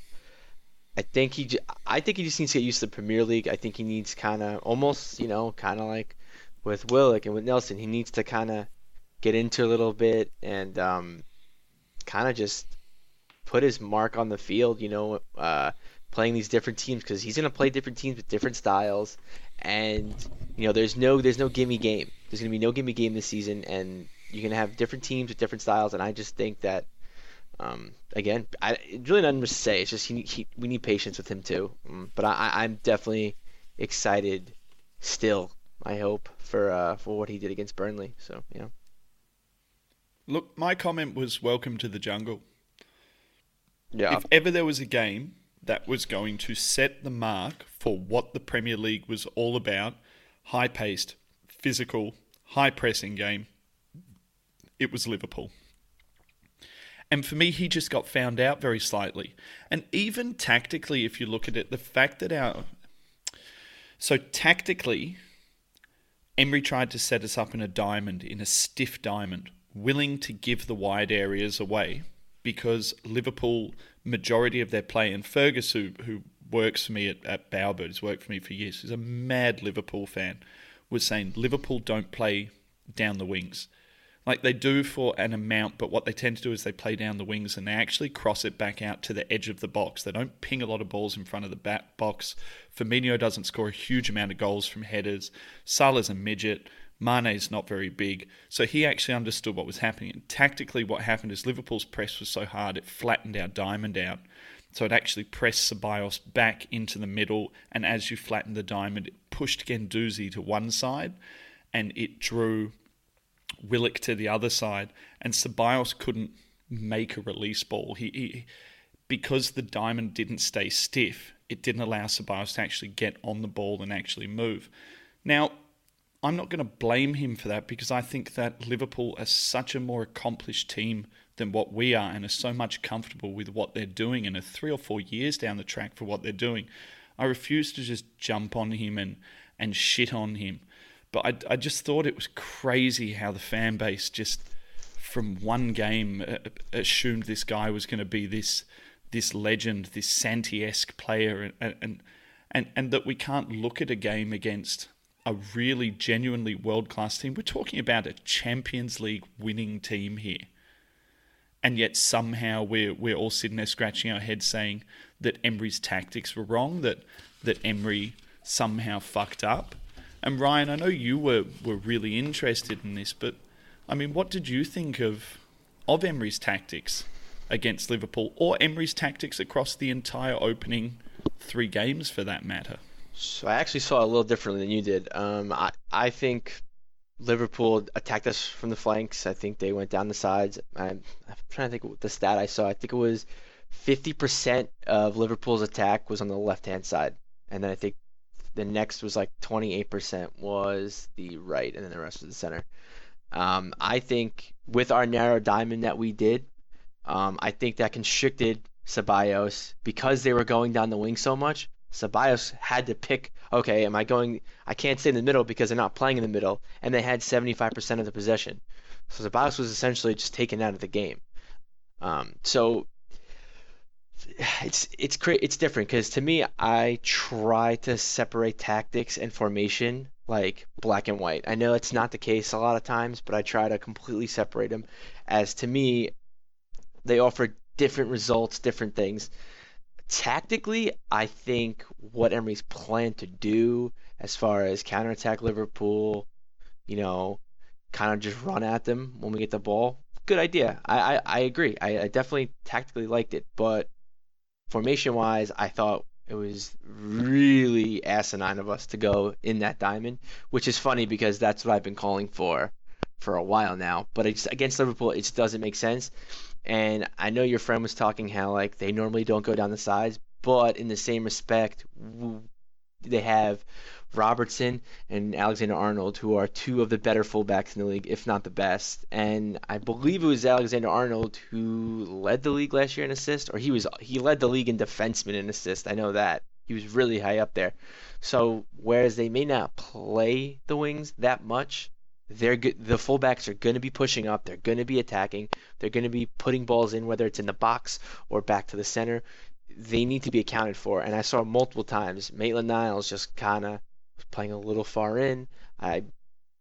I think he I think he just needs to get used to the Premier League. I think he needs kind of almost you know kind of like with Willock and with Nelson. He needs to kind of get into a little bit and um, kind of just put his mark on the field. You know, uh, playing these different teams because he's gonna play different teams with different styles, and you know, there's no there's no gimme game. There's gonna be no gimme game this season, and you can have different teams with different styles. And I just think that Um, again, I really nothing to say. It's just he, he, we need patience with him too. Um, but I, I'm definitely excited still. I hope for uh, for what he did against Burnley. So yeah. Look, my comment was welcome to the jungle. Yeah. If ever there was a game that was going to set the mark for what the Premier League was all about, high paced, physical, high pressing game, it was Liverpool. And for me, he just got found out very slightly. And even tactically, if you look at it, the fact that our. So, tactically, Emery tried to set us up in a diamond, in a stiff diamond, willing to give the wide areas away because Liverpool, majority of their play, and Fergus, who, who works for me at, at Bowerbird, has worked for me for years, is a mad Liverpool fan, was saying Liverpool don't play down the wings. Like they do for an amount, but what they tend to do is they play down the wings and they actually cross it back out to the edge of the box. They don't ping a lot of balls in front of the back box. Firmino doesn't score a huge amount of goals from headers. Salah's a midget. Mane's not very big. So he actually understood what was happening. And tactically, what happened is Liverpool's press was so hard it flattened our diamond out. So it actually pressed Ceballos back into the middle. And as you flattened the diamond, it pushed Guendouzi to one side and it drew Willock to the other side, and Ceballos couldn't make a release ball. He, he, because the diamond didn't stay stiff, it didn't allow Ceballos to actually get on the ball and actually move. Now, I'm not going to blame him for that because I think that Liverpool are such a more accomplished team than what we are and are so much comfortable with what they're doing and are three or four years down the track for what they're doing. I refuse to just jump on him and, and shit on him. But I, I just thought it was crazy how the fan base just from one game uh, assumed this guy was going to be this this legend, this Santi-esque player, and, and and and that we can't look at a game against a really genuinely world class team. We're talking about a Champions League winning team here. And yet somehow we're we're all sitting there scratching our heads saying that Emery's tactics were wrong, that that Emery somehow fucked up. And Ryan, I know you were, were really interested in this, but I mean, what did you think of of Emery's tactics against Liverpool, or Emery's tactics across the entire opening three games, for that matter? So I actually saw it a little differently than you did. Um, I I think Liverpool attacked us from the flanks. I think they went down the sides. I'm, I'm trying to think the stat I saw. I think it was 50% of Liverpool's attack was on the left hand side, and then I think the next was like 28% was the right, and then the rest was the center. Um, I think with our narrow diamond that we did, um, I think that constricted Ceballos because they were going down the wing so much. Ceballos had to pick. Okay, am I going? I can't stay in the middle because they're not playing in the middle, and they had 75% of the possession. So Ceballos was essentially just taken out of the game. Um, so it's it's it's different because to me I try to separate tactics and formation like black and white. I know it's not the case a lot of times, but I try to completely separate them. As to me, they offer different results, different things. Tactically, I think what Emery's plan to do as far as counterattack Liverpool, you know, kind of just run at them when we get the ball. Good idea. I, I, I agree. I, I definitely tactically liked it, but formation wise, I thought it was really asinine of us to go in that diamond, which is funny because that's what I've been calling for for a while now. But it's, against Liverpool, it just doesn't make sense. And I know your friend was talking how like they normally don't go down the sides, but in the same respect, they have Robertson and Alexander Arnold, who are two of the better fullbacks in the league, if not the best. And I believe it was Alexander Arnold who led the league last year in assists, or he was he led the league in defensemen in assists. I know that he was really high up there. So whereas they may not play the wings that much, they're good, the fullbacks are going to be pushing up. They're going to be attacking. They're going to be putting balls in, whether it's in the box or back to the center. They need to be accounted for. And I saw multiple times Maitland Niles just kind of was playing a little far in. I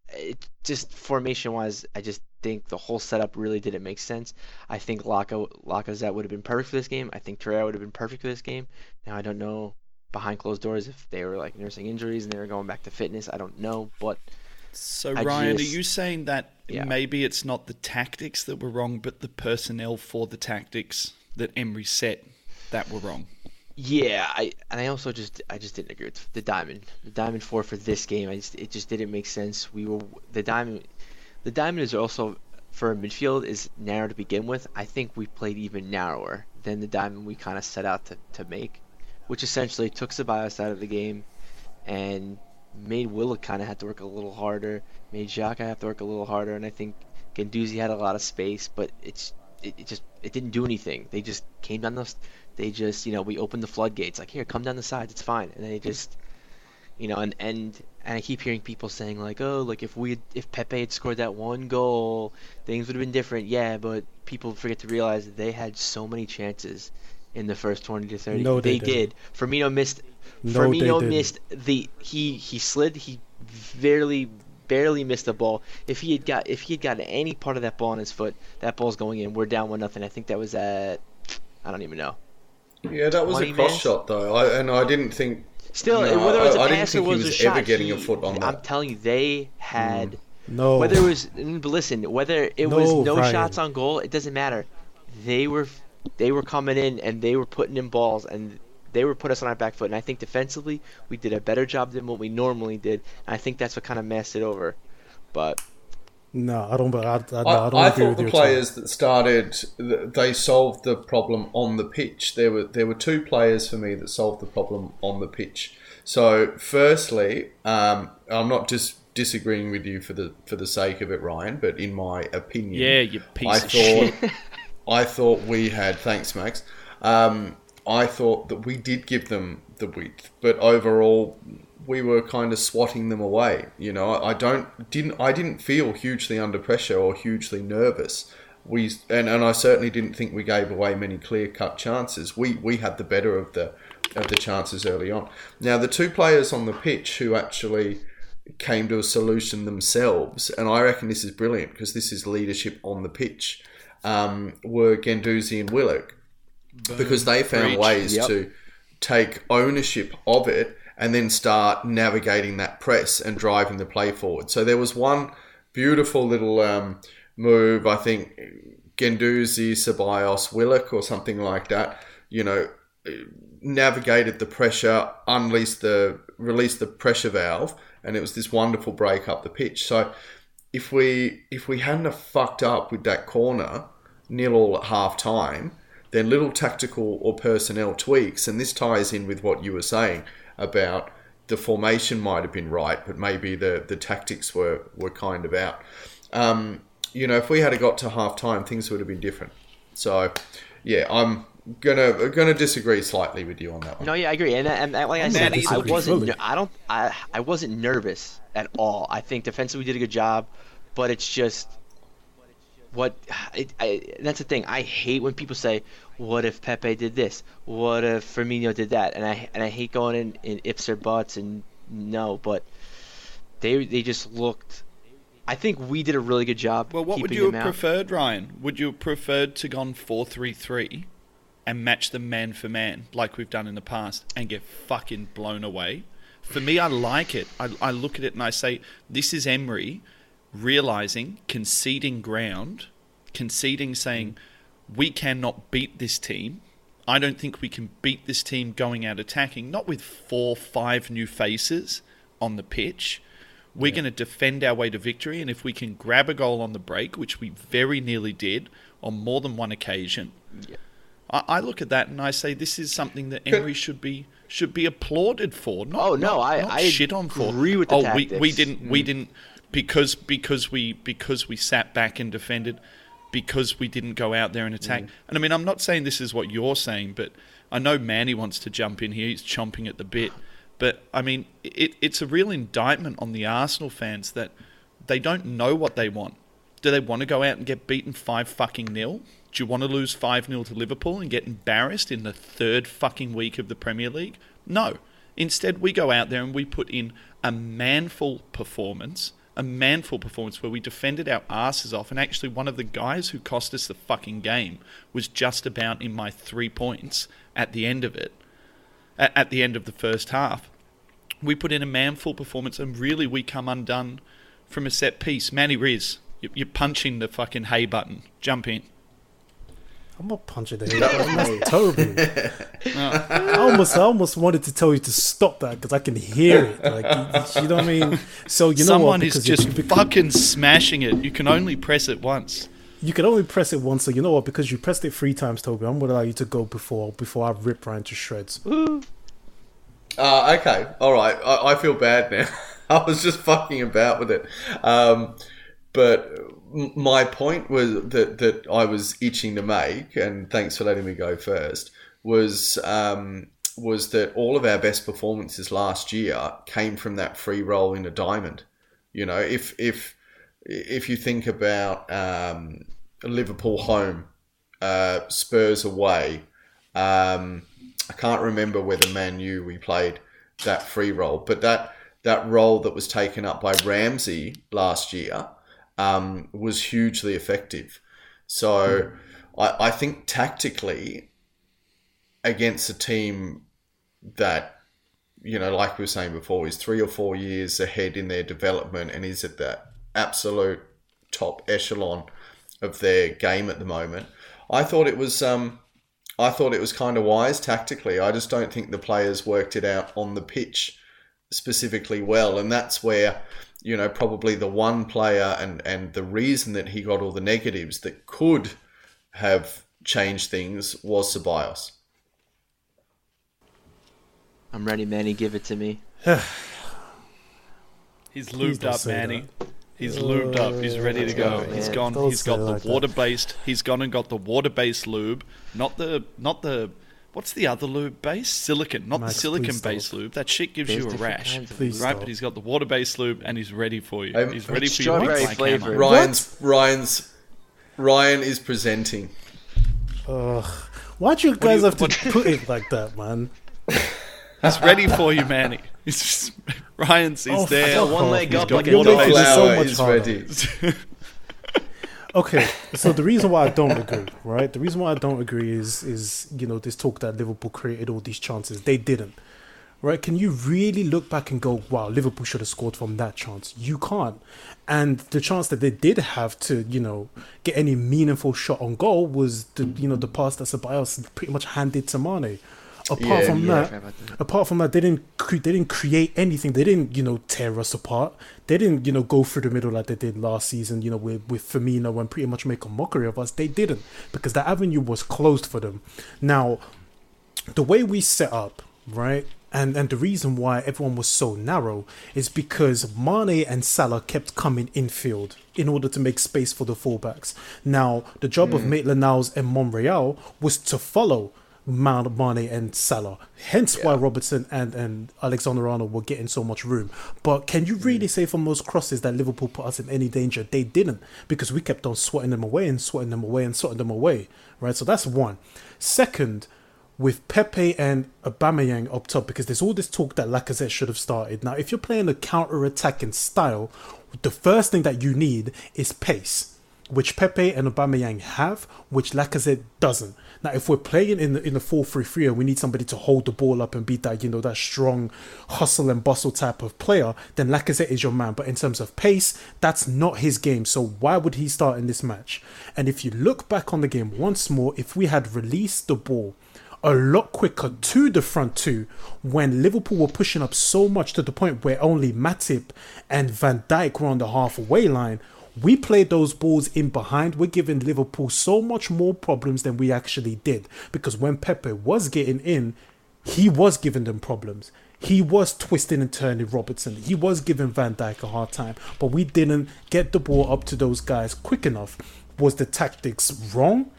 it just formation wise, I just think the whole setup really didn't make sense. I think Laka Lacazette would have been perfect for this game. I think Torreira would have been perfect for this game. Now I don't know behind closed doors if they were like nursing injuries and they were going back to fitness. I don't know, but so I Ryan, just... are you saying that Yeah. maybe it's not the tactics that were wrong, but the personnel for the tactics that Emery set that were wrong. Yeah, I and I also just I just didn't agree with the diamond. The diamond four for this game, I just it just didn't make sense. We were the diamond. The diamond is also for a midfield is narrow to begin with. I think we played even narrower than the diamond we kind of set out to, to make, which essentially took Ceballos out of the game and made Willock kind of have to work a little harder, made Xhaka have to work a little harder, and I think Guendouzi had a lot of space, but it's it, it just it didn't do anything. They just came down the they just you know we opened the floodgates like here come down the sides it's fine. And they just you know and and and I keep hearing people saying like oh like if we if Pepe had scored that one goal things would have been different. Yeah but people forget to realize that they had so many chances in the first 20 to 30 No, they did. Firmino missed No, they Firmino missed the he he slid he barely barely missed the ball. If he had got if he had gotten any part of that ball on his foot that ball's going in. We're down one nothing. I think that was at I don't even know Yeah, that was a cross minutes? shot though, I, and I didn't think. Still, No, whether it was a I- I didn't pass or think he was, a was shot, ever getting a foot on I'm that. telling you, they had No. whether it was. mm, But listen, whether it was No, no Ryan. shots on goal, it doesn't matter. They were they were coming in and they were putting in balls and they were put us on our back foot. And I think defensively, we did a better job than what we normally did. And I think that's what kind of messed it over. But No, I don't. I, I, I, I don't I agree thought with the you at all. players that started, they solved the problem on the pitch. There were there were two players for me that solved the problem on the pitch. So, firstly, um, I'm not just disagreeing with you for the for the sake of it, Ryan, but in my opinion, Yeah, you piece I of thought shit. (laughs) I thought we had. Thanks, Max. Um, I thought that we did give them the width, but overall, we were kind of swatting them away. You know, I, don't didn't I didn't feel hugely under pressure or hugely nervous. We and, and I certainly didn't think we gave away many clear cut chances. We we had the better of the of the chances early on. Now the two players on the pitch who actually came to a solution themselves, and I reckon this is brilliant because this is leadership on the pitch. Um, were Guendouzi and Willock because they found ways Yep. to take ownership of it and then start navigating that press and driving the play forward. So there was one beautiful little um, move, I think Guendouzi, Ceballos, Willock, or something like that. You know, navigated the pressure, unleashed the released the pressure valve, and it was this wonderful break up the pitch. So if we if we hadn't have fucked up with that corner, nil all at half time, then little tactical or personnel tweaks, and this ties in with what you were saying about the formation might have been right, but maybe the, the tactics were, were kind of out. Um, you know, if we had have got to half time, things would have been different. So, yeah, I'm gonna gonna disagree slightly with you on that one. No, yeah, I agree, and, and, and like I said, I wasn't. fully. I don't. I I wasn't nervous at all. I think defensively we did a good job, but it's just what. It, I, that's the thing. I hate when people say, "What if Pepe did this? What if Firmino did that?" And I and I hate going in, in ifs or buts and no, but they they just looked. I think we did a really good job. Well, what would you have preferred, Ryan? Would you have preferred to gone four three three and match them man for man like we've done in the past and get fucking blown away? For me, I like it. I, I look at it and I say, this is Emery realizing, conceding ground, conceding, saying, we cannot beat this team. I don't think we can beat this team going out attacking, not with four, five new faces on the pitch. We're going to defend our way to victory, and if we can grab a goal on the break, which we very nearly did on more than one occasion, Yeah. I, I look at that and I say this is something that Emery should be should be applauded for. Not, Oh, no, not- I- not I shit on for. agree with the oh, we, we didn't we mm. didn't because because we because we sat back and defended because we didn't go out there and mm. attack. And I mean, I'm not saying this is what you're saying, but I know Manny wants to jump in here. He's chomping at the bit. But I mean, it, it's a real indictment on the Arsenal fans that they don't know what they want. Do they want to go out and get beaten five fucking nil? Do you want to lose five 0 to Liverpool and get embarrassed in the third fucking week of the Premier League? No. Instead, we go out there and we put in a manful performance, a manful performance where we defended our asses off. And actually, one of the guys who cost us the fucking game was just about in my three points at the end of it, at, the end of the first half. We put in a manful performance, and really we come undone from a set piece. Manny Riz, You- You're punching the fucking hay button. Jump in. I'm not punching the head. That's terrible. I almost, I almost wanted to tell you to stop that because I can hear it. Like, you, you know what I mean? So you know Someone what? is Because just you, because fucking smashing it. You can only press it once. you can only press it once. So you know what? Because you pressed it three times, Toby. I'm gonna allow you to go before before I rip Ryan to shreds. Uh, okay, all right. I, I feel bad now. (laughs) I was just fucking about with it. Um, but m- my point was that, that I was itching to make, and thanks for letting me go first, was um, was that all of our best performances last year came from that free role in a diamond. You know, if if if you think about um, Liverpool home, uh, Spurs away, um, I can't remember whether Man U we played that free role, but that that role that was taken up by Ramsey last year um, was hugely effective. So I, I think tactically against a team that you know, like we were saying before, is three or four years ahead in their development and is at that absolute top echelon of their game at the moment. I thought it was um, I thought it was kind of wise tactically. I just don't think the players worked it out on the pitch specifically well, and that's where you know probably the one player and and the reason that he got all the negatives that could have changed things was Ceballos. I'm ready, Manny. Give it to me. (sighs) He's Please lubed don't up, Manny. that. He's lubed up. He's oh, ready to go. go, He's man. gone. Don't He's got the like water based. He's gone and got the water based lube, not the not the. What's the other lube base? Silicon, not Max, the silicon please based stop. lube. That shit gives There's you a rash, Please right? stop. But he's got the water based lube and he's ready for you. Um, he's ready for your strawberry black flavor. hammer. Ryan's Ryan's Ryan is presenting. Ugh. Why'd you guys you- have to what- put it like that, man? (laughs) He's ready for you, Manny. He's just, (laughs) Ryan's he's Oh, there. one leg up like a You're water making based. so Flower much is harder. ready. (laughs) Okay, so the reason why I don't agree, right? The reason why I don't agree is is you know this talk that Liverpool created all these chances. They didn't. Right? Can you really look back and go, wow, Liverpool should have scored from that chance? You can't. And the chance that they did have to, you know, get any meaningful shot on goal was the you know the pass that Ceballos pretty much handed to Mane. Apart Yeah, from yeah, that, that. Uh, apart from that, they didn't cre- they didn't create anything. They didn't you know tear us apart. They didn't you know go through the middle like they did last season. You know with with Firmino and pretty much make a mockery of us. They didn't because the avenue was closed for them. Now, the way we set up, right, and and the reason why everyone was so narrow is because Mane and Salah kept coming infield in order to make space for the fullbacks. Now, the job of hmm. Maitland-Niles and Monreal was to follow Mane and Salah. Hence why Robertson and, and Alexander Arnold were getting so much room. But can you really mm. say from those crosses that Liverpool put us in any danger? They didn't because we kept on swatting them away and swatting them away and swatting them away. Right. So that's one. Second, with Pepe and Aubameyang up top, because there's all this talk that Lacazette should have started. Now, if you're playing a counter-attacking style, the first thing that you need is pace, which Pepe and Aubameyang have, which Lacazette doesn't. Now, if we're playing in the in the four three three, and we need somebody to hold the ball up and be that you know that strong hustle and bustle type of player, then Lacazette is your man. But in terms of pace, that's not his game. So why would he start in this match? And if you look back on the game once more, if we had released the ball a lot quicker to the front two when Liverpool were pushing up so much to the point where only Matip and Van Dijk were on the halfway line. We played those balls in behind. We're giving Liverpool so much more problems than we actually did. Because when Pepe was getting in, he was giving them problems. He was twisting and turning Robertson. He was giving Van Dijk a hard time. But we didn't get the ball up to those guys quick enough. Was the tactics wrong?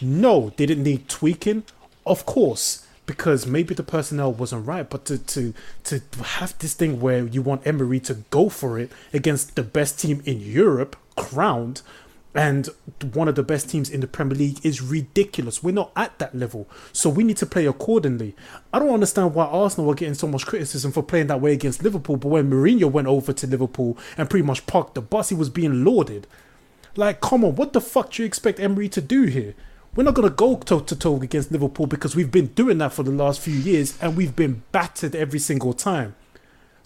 No, did it need tweaking? Of course, because maybe the personnel wasn't right. But to to to have this thing where you want Emery to go for it against the best team in Europe, crowned, and one of the best teams in the Premier League is ridiculous. We're not at that level, so we need to play accordingly. I don't understand why Arsenal were getting so much criticism for playing that way against Liverpool, but when Mourinho went over to Liverpool and pretty much parked the bus, he was being lauded. Like, come on, what the fuck do you expect Emery to do here? We're not going to go toe to toe against Liverpool because we've been doing that for the last few years and we've been battered every single time.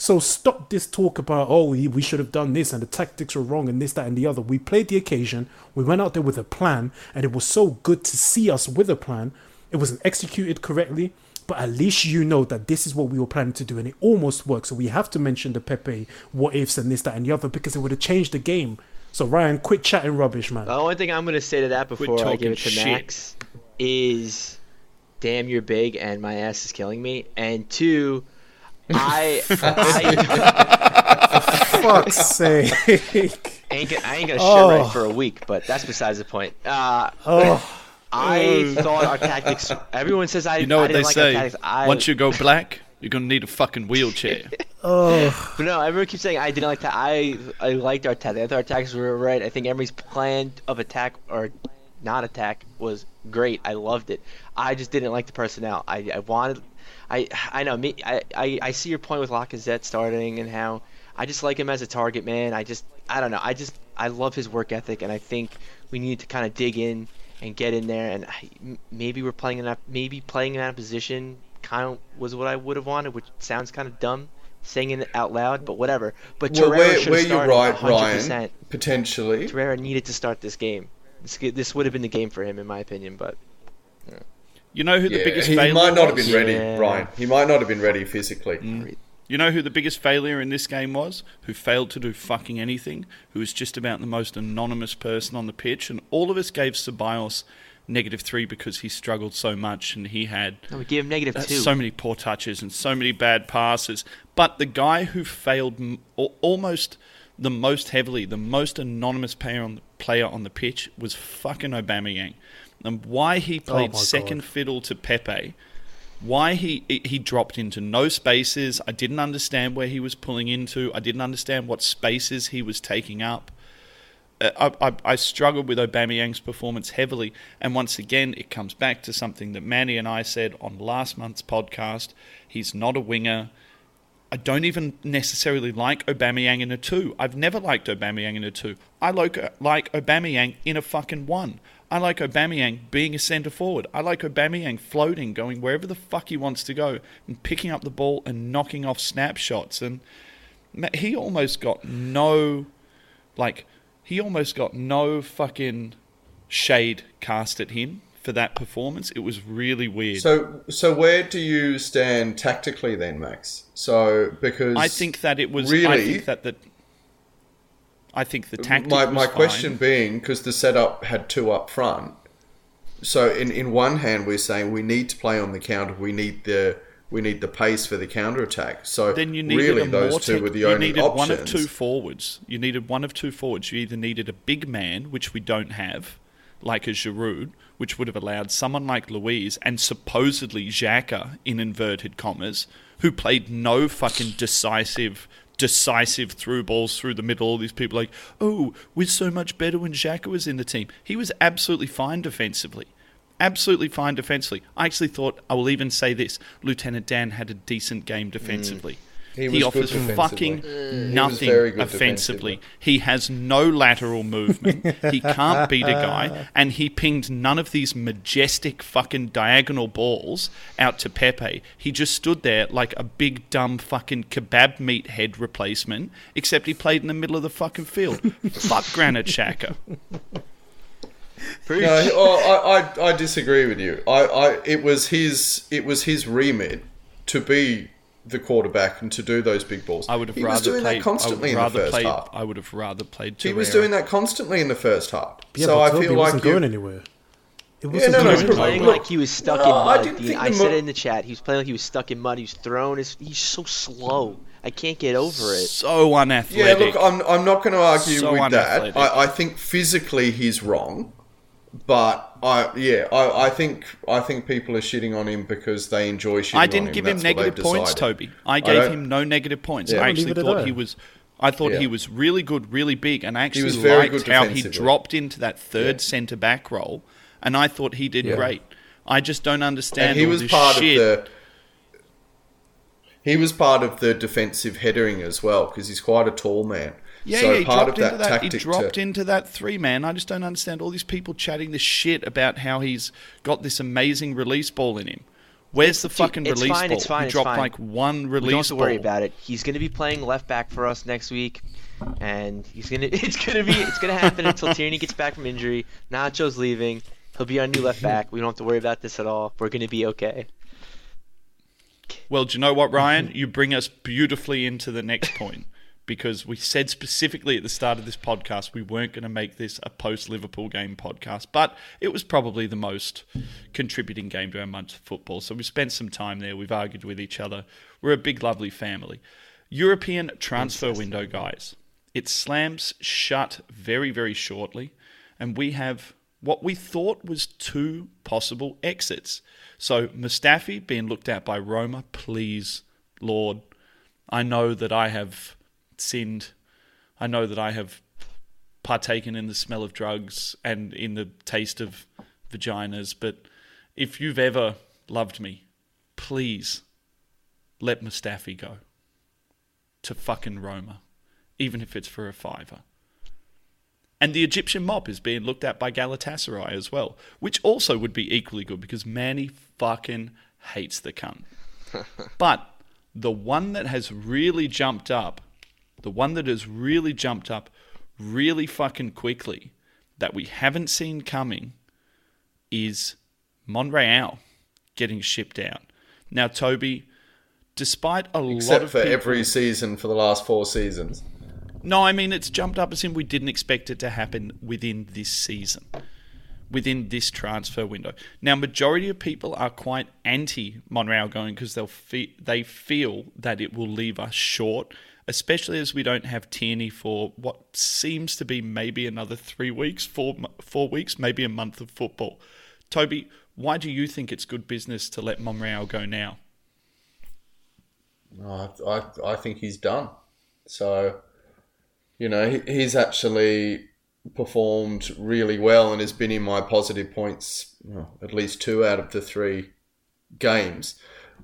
So stop this talk about oh we should have done this and the tactics were wrong and this that and the other. We played the occasion. We went out there with a plan, and it was so good to see us with a plan. It wasn't executed correctly, but at least you know that this is what we were planning to do, and it almost worked. So we have to mention the Pepe what ifs and this that and the other because it would have changed the game. So Ryan, quit chatting rubbish, man. The only thing I'm going to say to that before I talking give it to shit. Max is, damn, you're big and my ass is killing me. And two, I, (laughs) I Fuck's sake. ain't gonna, I ain't gonna Oh. shit right for a week, but that's besides the point. Uh, Oh, I thought our tactics. Everyone says I. You know I what they didn't like say? I, Once you go black, you're gonna need a fucking wheelchair. (laughs) oh, But no, everyone keeps saying I didn't like that. I I liked our tactics. I thought our tactics were right. I think Emery's plan of attack or not attack was great. I loved it. I just didn't like the personnel. I, I wanted. I I know me. I, I I see your point with Lacazette starting and how I just like him as a target man. I just I don't know. I just I love his work ethic and I think we need to kind of dig in and get in there and I, m- maybe we're playing in that maybe playing in that position kind of was what I would have wanted, which sounds kind of dumb saying it out loud, but whatever. But Well, Torreira where, should where have you're started right, 100%. Ryan, potentially. Torreira needed to start this game. This, this would have been the game for him, in my opinion. But You know who the Yeah, biggest he failure might not have been ready, Yeah. Ryan. He might not have been ready physically. Mm. You know who the biggest failure in this game was? Who failed to do fucking anything? Who was just about the most anonymous person on the pitch? And all of us gave Ceballos negative three because he struggled so much and he had no, we gave him negative uh, two. so many poor touches and so many bad passes. But the guy who failed m- almost the most heavily, the most anonymous player on the, player on the pitch was fucking Aubameyang. And why he played Oh second God. fiddle to Pepe, why he he dropped into no spaces. I didn't understand where he was pulling into. I didn't understand what spaces he was taking up. I, I, I struggled with Aubameyang's performance heavily, and once again, it comes back to something that Manny and I said on last month's podcast. He's not a winger. I don't even necessarily like Aubameyang in a two. I've never liked Aubameyang in a two. I like like Aubameyang in a fucking one. I like Aubameyang being a centre forward. I like Aubameyang floating, going wherever the fuck he wants to go, and picking up the ball and knocking off snapshots. And he almost got no, like, he almost got no fucking shade cast at him for that performance. It was really weird. So, so where do you stand tactically then, Max? So, because I think that it was. really I think that the. I think the tactic. my my fine. question being because the setup had two up front. So, in in one hand, we're saying we need to play on the counter. We need the we need the pace for the counter attack. So, Then you needed really, those two tech- were the you only needed options. one of two forwards. You needed one of two forwards. You either needed a big man, which we don't have, like a Giroud, which would have allowed someone like Luiz and supposedly Xhaka, in inverted commas, who played no fucking decisive decisive through balls through the middle. All these people like, oh, we're so much better when Xhaka was in the team. He was absolutely fine defensively. Absolutely fine defensively. I actually thought, I will even say this Lieutenant Dan had a decent game defensively. Mm. He He, was offers defensively. Mm. fucking was nothing very good offensively. defensively. He has no lateral movement. he can't (laughs) beat a guy, and he pinged none of these majestic fucking diagonal balls out to Pepe. He just stood there like a big dumb fucking kebab meat head replacement, except he played in the middle of the fucking field. (laughs) Fuck Granit Xhaka. Preach. No, oh, I, I I disagree with you. I, I it was his it was his remit to be the quarterback and to do those big balls. I would have he rather was doing played. that constantly I in would the first played. half. I would have rather played. He was doing that constantly in the first half. yeah, so but I Toby feel wasn't like you, going anywhere. It wasn't no, no, he was playing like he was stuck No, in I mud. didn't Dean. think I the said it in the chat. He was playing like he was stuck in mud. He was throwing his. He's so slow. I can't get over it. so unathletic. Yeah, look, I'm, I'm not going to argue So with that. I, I think physically he's wrong, but I yeah, I, I think I think people are shitting on him because they enjoy shitting I didn't him. give him That's what negative points, decided. Toby. I gave don't- him no negative points. Yeah. I actually leave it at thought that. he was. I thought Yeah. he was really good, really big, and I actually was very liked good how he dropped into that third Yeah. centre back role, and I thought he did Yeah. great. I just don't understand. and he all was this part shit. of the. He was part of the defensive headering as well because he's quite a tall man. Yeah, so yeah, he part dropped of that into that. He dropped to, into that three man. I just don't understand all these people chatting this shit about how he's got this amazing release ball in him. Where's the fucking it's release fine, ball? it's fine, he it's dropped fine. like one We release don't have to worry ball. about it. He's going to be playing left back for us next week, and he's gonna. (laughs) It's gonna be. It's gonna happen until (laughs) Tierney gets back from injury. Nacho's leaving. He'll be our new left back. We don't have to worry about this at all. We're gonna be okay. Well, do you know what, Ryan? You bring us beautifully into the next point because we said specifically at the start of this podcast we weren't going to make this a post Liverpool game podcast, but it was probably the most contributing game to our month of football. So we spent some time there. We've argued with each other. We're a big, lovely family. European transfer window, guys. It slams shut very, very shortly, and we have what we thought was two possible exits. So Mustafi being looked at by Roma, please, Lord, I know that I have sinned. I know that I have partaken in the smell of drugs and in the taste of vaginas, but if you've ever loved me, please let Mustafi go to fucking Roma, even if it's for a fiver. And the Egyptian mob is being looked at by Galatasaray as well, which also would be equally good because Manny fucking hates the cunt. (laughs) but the one that has really jumped up, the one that has really jumped up really fucking quickly that we haven't seen coming is Monreal getting shipped out. Now, Toby, despite a lot Except of for people, every season for the last four seasons. no, I mean it's jumped up as in we didn't expect it to happen within this season, within this transfer window. Now, majority of people are quite anti Monreal going because they'll fe- they feel that it will leave us short, especially as we don't have Tierney for what seems to be maybe another three weeks, four four weeks, maybe a month of football. Toby, why do you think it's good business to let Monreal go now? I, I, I think he's done. So, you know, he, he's actually performed really well and has been in my positive points well, at least two out of the three games.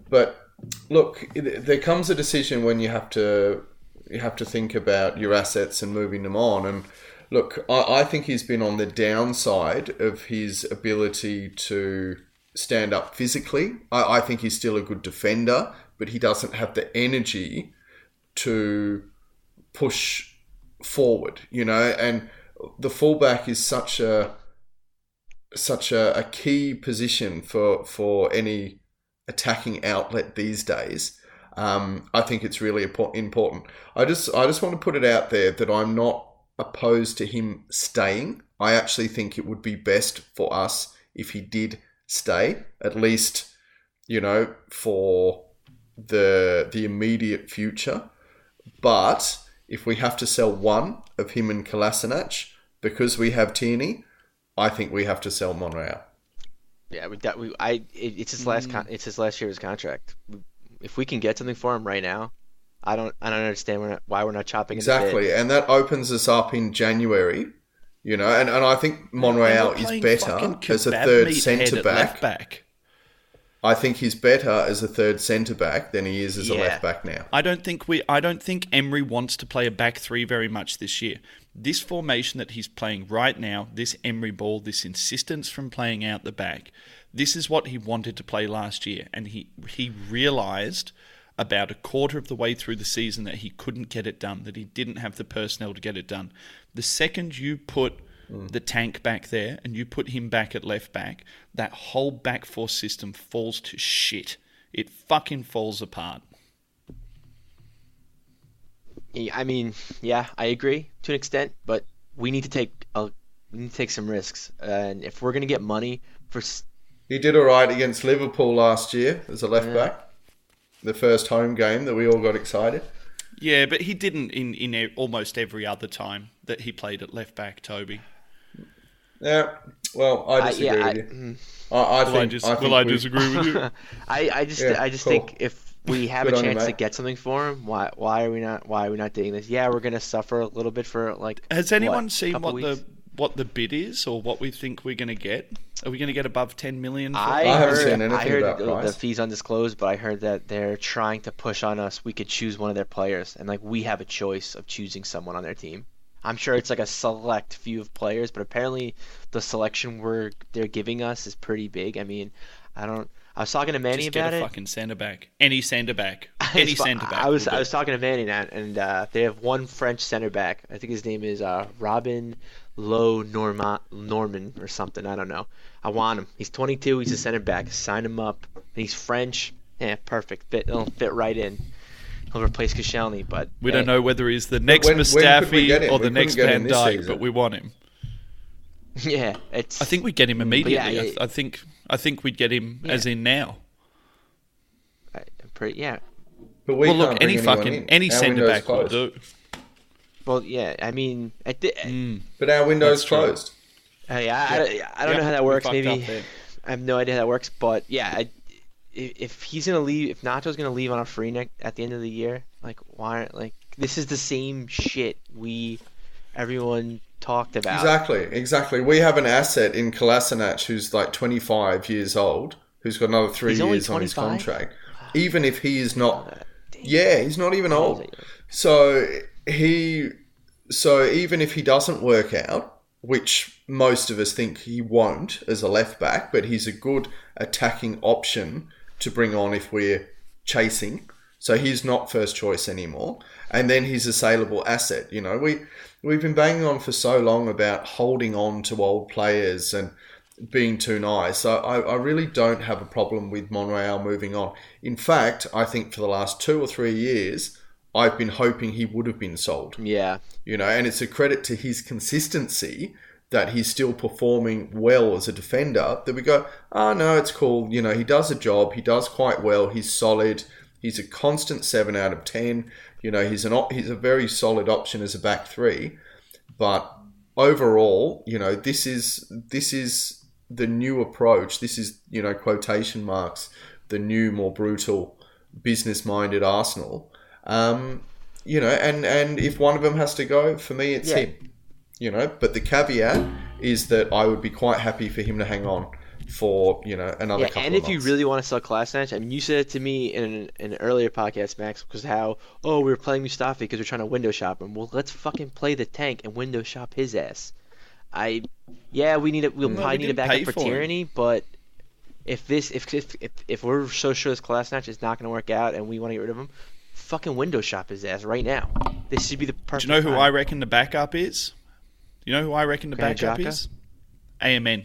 But look, there comes a decision when you have to you have to think about your assets and moving them on. And look, I, I think he's been on the downside of his ability to stand up physically. I, I think he's still a good defender, but he doesn't have the energy to push forward, you know, and the fullback is such a such a, a key position for for any attacking outlet these days. Um, I think it's really important. I just I just want to put it out there that I'm not opposed to him staying. I actually think it would be best for us if he did stay, at least, you know, for the the immediate future. But if we have to sell one of him and Kolasinac because we have Tierney, I think we have to sell Monreal. Yeah, we, that, we I it, it's his last con- mm. it's his last year of his contract. If we can get something for him right now, I don't I don't understand we're not, why we're not chopping it. Exactly, and that opens us up in January. You know, and, and I think Monreal is better fucking as a third centre back. back. I think he's better as a third centre back than he is as a left back now. I don't think we. I don't think Emery wants to play a back three very much this year. This formation that he's playing right now, this Emery ball, this insistence from playing out the back, this is what he wanted to play last year, and he he realised about a quarter of the way through the season that he couldn't get it done, that he didn't have the personnel to get it done. The second you put mm. the tank back there and you put him back at left back, that whole back four system falls to shit. It fucking falls apart. Yeah, I mean, yeah, I agree to an extent, but we need to take a, we need to take some risks, and if we're gonna get money for He did all right against Liverpool last year as a left back. The first home game that we all got excited. Yeah, but he didn't in, in almost every other time that he played at left back, Toby. Yeah, well, I I- disagree yeah, I- with you. mm. I, I Will think, I, dis- I think will I disagree with you? (laughs) I, I just Yeah, I just cool. think if we (laughs) have a Good on you, chance to get something for him, why why are we not why are we not doing this? Yeah, we're gonna suffer a little bit for like. Has anyone what, seen what weeks? the what the bid is or what we think we're going to get? Are we going to get above 10 million? For I, I haven't heard, seen anything I heard about the, the fees undisclosed, but I heard that they're trying to push on us. We could choose one of their players, and like we have a choice of choosing someone on their team. I'm sure it's like a select few of players, but apparently the selection we're they're giving us is pretty big. I mean, I don't I was talking to Manny Just get about a it. fucking centre back. Any centre back. (laughs) Any fu- centre back. I was I was talking to Manny that, and uh, they have one French center back. I think his name is uh, Robin Low Norma Norman or something. I don't know. I want him. He's 22. He's a center back. Sign him up. And he's French. Yeah, perfect. Fit. He'll fit right in. He'll replace Koscielny, but We hey, don't know whether he's the next when- when could we Mustafi get him? or We the next get Van this Dijk, but we want him. Yeah, it's. I think we'd get him yeah, immediately. I, yeah. th- I think I think we'd get him as in now. I- pretty. Yeah. But we well, look, can't bring any fucking in. any Our centre window's back will do. Well, yeah. I mean, I thi- Mm. But our window's closed. Uh, yeah, I, I, I don't Yeah, know how that works. Maybe. I have no idea how that works. But yeah, I, if, if he's gonna leave, if Nacho's gonna leave on a free neck at the end of the year, like why? Like this is the same shit we, everyone talked about. Exactly, exactly. We have an asset in Kolasinac who's like 25 years old, who's got another three He's years on his 25? contract. Even if he is not, yeah, he's not even old. old is he? So he, so even if he doesn't work out, which most of us think he won't as a left back, but he's a good attacking option to bring on if we're chasing. So he's not first choice anymore, and then he's a saleable asset. You know, we we've been banging on for so long about holding on to old players and being too nice. So I, I really don't have a problem with Monreal moving on. In fact, I think for the last two or three years, I've been hoping he would have been sold. Yeah, You know, and it's a credit to his consistency that he's still performing well as a defender. That we go, oh no, it's cool. You know, he does a job. He does quite well. He's solid. He's a constant seven out of ten. You know, he's an op- he's a very solid option as a back three. But overall, you know, this is this is the new approach. This is you know quotation marks the new, more brutal, business-minded Arsenal. Um, you know, and and if one of them has to go, for me, it's Yeah. him. You know, but the caveat is that I would be quite happy for him to hang on for you know another yeah. couple And of if you really want to sell Kolasinac, I mean, you said it to me in an, an earlier podcast, Max, because how oh we were playing Mustafi because we're trying to window shop him. Well, let's fucking play the tank and window shop his ass. I, yeah, we need a we'll No, probably we need a backup for for him. Tierney, but if this if if if, if we're so sure this Kolasinac is not going to work out and we want to get rid of him, fucking window shop his ass right now. This should be the Do you know who time. I reckon the backup is? You know who I reckon the Granit backup Xhaka? is? AMN.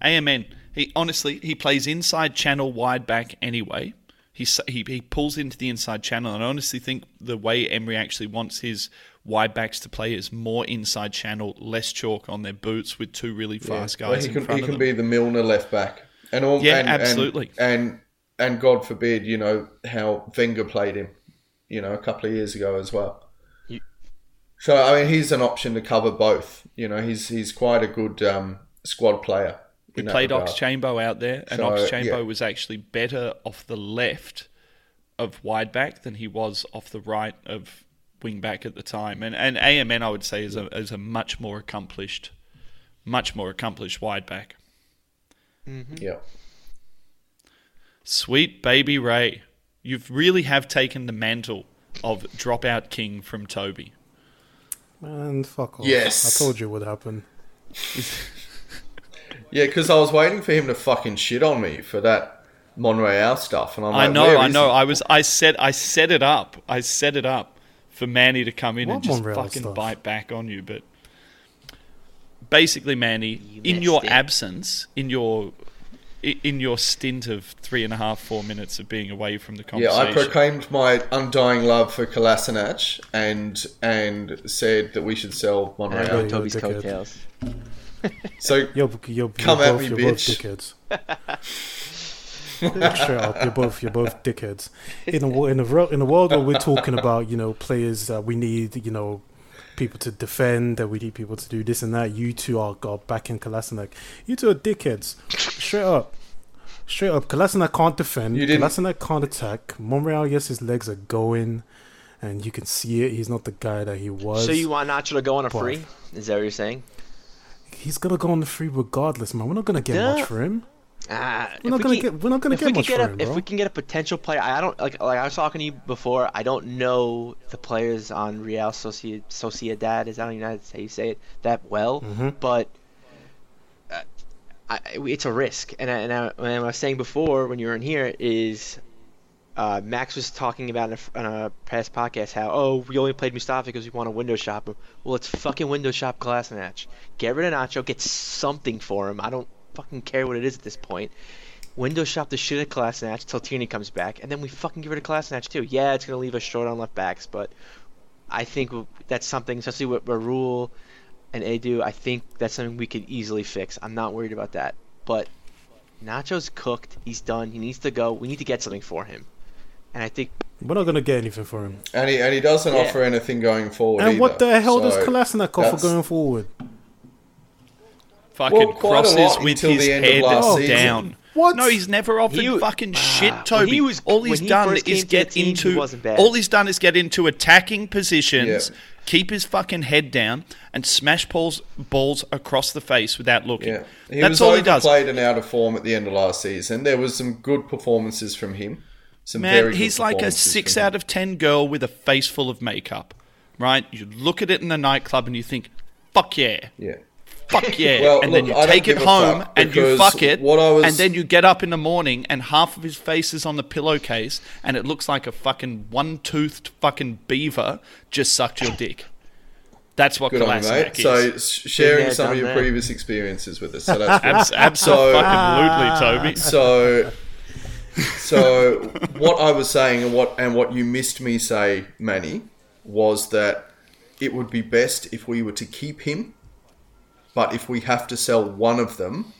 AMN. He honestly he plays inside channel wide back anyway. He he he pulls into the inside channel, and I honestly think the way Emery actually wants his wide backs to play is more inside channel, less chalk on their boots with two really fast Well, guys he in can, front he of can them. be the Milner left back, and all. Yeah, and, and- absolutely. And, and God forbid, you know how Wenger played him, you know, a couple of years ago as well. You- So I mean, he's an option to cover both. You know, he's he's quite a good um, squad player. We in played. Ox Chambo out there, and So, Ox Chambo yeah. was actually better off the left of wide back than he was off the right of wing back at the time. And and AMN I would say is a is a much more accomplished, much more accomplished wide back. Mm-hmm. Yeah. Sweet baby Ray, you've really have taken the mantle of dropout king from Toby. Man, fuck off. Yes. I told you it would happened. (laughs) Yeah, because I was waiting for him to fucking shit on me for that Monreal stuff, and I'm I know, I know. he? I was, I said, I set it up. I set it up for Manny to come in What and just Monreal fucking stuff? bite back on you. But basically, Manny, You in your it. absence, in your, in your stint of three and a half, four minutes of being away from the conversation. Yeah, I proclaimed my undying love for Kolasinac and and said that we should sell Monreal. I Yeah, rode Toby's dickhead. coattails. (laughs) So You're, you're, Come you're at both, me, you're bitch. both dickheads. (laughs) Straight up, you're both you're both dickheads. In a in a ro- in a world where we're talking about you know players that we need you know people to defend that we need people to do this and that. You two are, are back in Kolasinac. You two are dickheads. Straight up. Straight up, Kolasinac can't defend. You didn't- Kolasinac can't attack. Monreal, yes, his legs are going, and you can see it. He's not the guy that he was. So you want Nacho to go on a Boy. free? Is that what you're saying? He's gonna go on the free regardless, man. We're not gonna get Yeah. much for him. Ah, We're not we gonna can- get. We're not gonna get we much can get for a, him, if we can get a potential player, I don't like like I was talking to you before. I don't know the players on Real Sociedad. Sociedad is I don't even know how you say it that well, Mhm. but uh, I, it's a risk. And I, and, I, and I was saying before when you were in here is uh, Max was talking about in a, in a past podcast how oh we only played Mustafi because we want to window shop him. Well, let's fucking window shop Kolasinac. Get rid of Nacho. Get something for him. I don't fucking care what it is at this point. Window shop the shit at Kolasinac till Tierney comes back, and then we fucking get rid of Kolasinac too. Yeah, it's gonna leave us short on left backs, but I think that's something, especially with Raul and Edu. I think that's something we could easily fix. I'm not worried about that. But Nacho's cooked. He's done. He needs to go. We need to get something for him. And I think we're not gonna get anything for him. And he and he doesn't Yeah. offer anything going forward. And either. what the hell does So Kolasinac offer going forward? Fucking Well, crosses with his the end of head last down. What? No, he's never offered He- fucking Ah, shit, Toby. he was- all he's when he done is get team, into. All he's done is get into attacking positions, Yeah. keep his fucking head down, and smash balls balls across the face without looking. Yeah, he That's was all he does. overplayed and out of form at the end of last season. There was some good performances from him. Some Man, good he's like a six out of ten girl with a face full of makeup, right? You look at it in a nightclub and you think, "Fuck yeah." Yeah. fuck (laughs) yeah, Well, and then you I take it home and you fuck it, what I was- and then you get up in the morning and half of his face is on the pillowcase and it looks like a fucking one-toothed fucking beaver just sucked your dick. That's what Good on you, mate. is. So sharing there, some of your that. previous experiences with us. So (laughs) that's good. Abs- absolutely, Toby. (laughs) So, so what I was saying and what and what you missed me say, Manny, was that it would be best if we were to keep him, but if we have to sell one of them,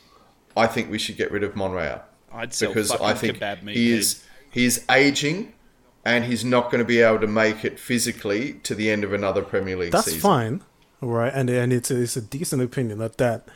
I think we should get rid of Monreal I'd sell because I think kebab meat. he head. is he's aging. And he's not going to be able to make it physically to the end of another Premier League That's season. fine, right? and and it's a, it's a decent opinion at that.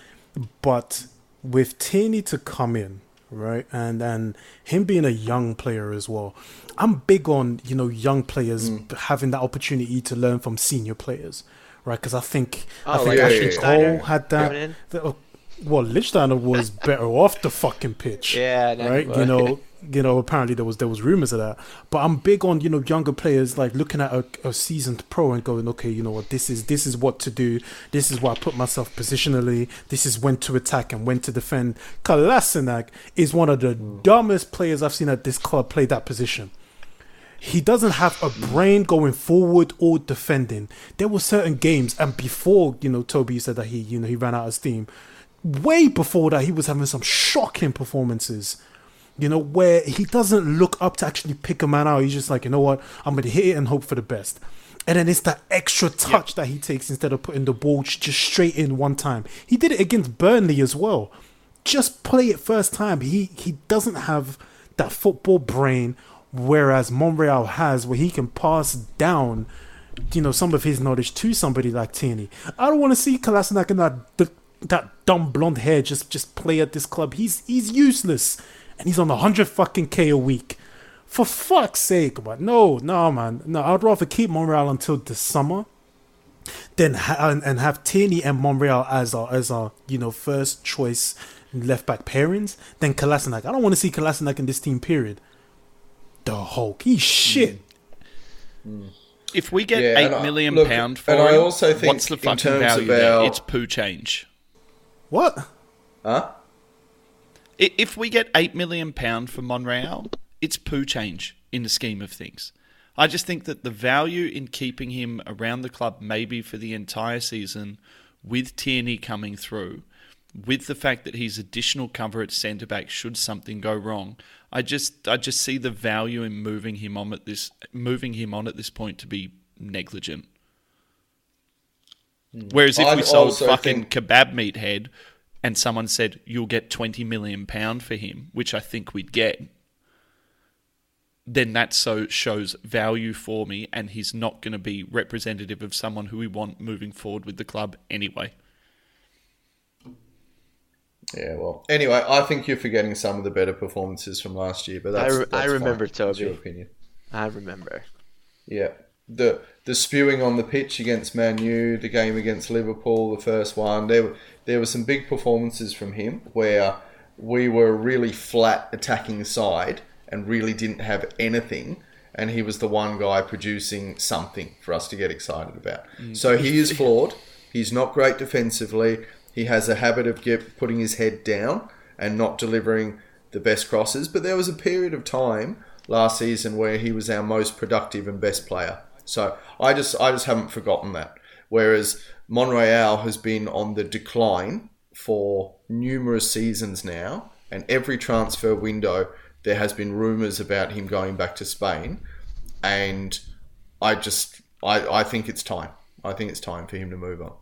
But with Tierney to come in, right, and and him being a young player as well, I'm big on you know young players Mm. having that opportunity to learn from senior players, right? Because I think I Oh, think like Ashley Lichtsteiner Cole had that. in? that- oh, well, Lichtsteiner was better off the fucking pitch Yeah, no, right. You know, (laughs) you know. Apparently, there was there was rumors of that. But I'm big on you know younger players like looking at a, a seasoned pro and going, okay, you know what, this is this is what to do. This is where I put myself positionally. This is when to attack and when to defend. Kolasinac is one of the mm. dumbest players I've seen at this club play that position. He doesn't have a brain going forward or defending. There were certain games, and before you know, Toby said that he you know he ran out of steam. Way before that, he was having some shocking performances you know, where he doesn't look up to actually pick a man out. He's just like, you know what, I'm going to hit it and hope for the best. And then it's that extra touch that he takes instead of putting the ball just straight in one time. He did it against Burnley as well. Just play it first time. He he doesn't have that football brain, whereas Monreal has, where he can pass down, you know, some of his knowledge to somebody like Tierney. I don't want to see Kolasinac and that that dumb blonde hair just just play at this club. He's he's useless, and he's on a hundred fucking k a week. For fuck's sake, but no, no, man, no. I'd rather keep Monreal until the summer, than ha- and, and have Tierney and Monreal as our as our you know first choice left back pairings. Then Kolasinac. I don't want to see Kolasinac in this team. Period. The Hulk, he's shit. Mm. If we get Yeah, eight and I- million look, pound for and him, I also think what's the fucking terms value there? It's poo change. What? Huh? If we get eight million pound for Monreal, it's poo change in the scheme of things. I just think that the value in keeping him around the club, maybe for the entire season, with Tierney coming through, with the fact that he's additional cover at centre back should something go wrong, I just I just see the value in moving him on at this moving him on at this point to be negligent. Hmm. Whereas if I we sold fucking think- kebab meat head and someone said you'll get 20 million pound for him, which I think we'd get, then that so shows value for me and he's not going to be representative of someone who we want moving forward with the club anyway. Yeah, well. Anyway, I think you're forgetting some of the better performances from last year, but that's, I re- that's I remember, fine. That's your opinion. I remember. Yeah. The the spewing on the pitch against Man U, the game against Liverpool, the first one, there were- there were some big performances from him where we were a really flat attacking side and really didn't have anything and he was the one guy producing something for us to get excited about. Mm. So he is flawed. He's not great defensively. He has a habit of get, putting his head down and not delivering the best crosses. But there was a period of time last season where he was our most productive and best player. So I just I just haven't forgotten that. Whereas Monreal has been on the decline for numerous seasons now, and every transfer window there has been rumours about him going back to Spain, and I just I, I think it's time. I think it's time for him to move on.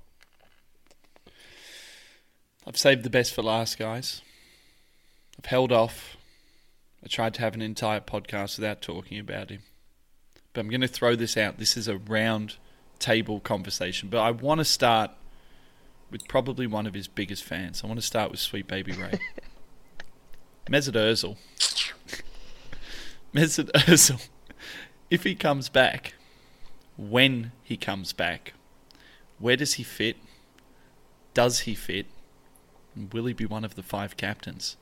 I've saved the best for last, guys. I've held off. I tried to have an entire podcast without talking about him. But I'm going to throw this out. This is a round table conversation. But I want to start with probably one of his biggest fans. I want to start with Sweet Baby Ray. (laughs) Mesut Ozil. Mesut Ozil. If he comes back, when he comes back, where does he fit? Does he fit? And will he be one of the five captains?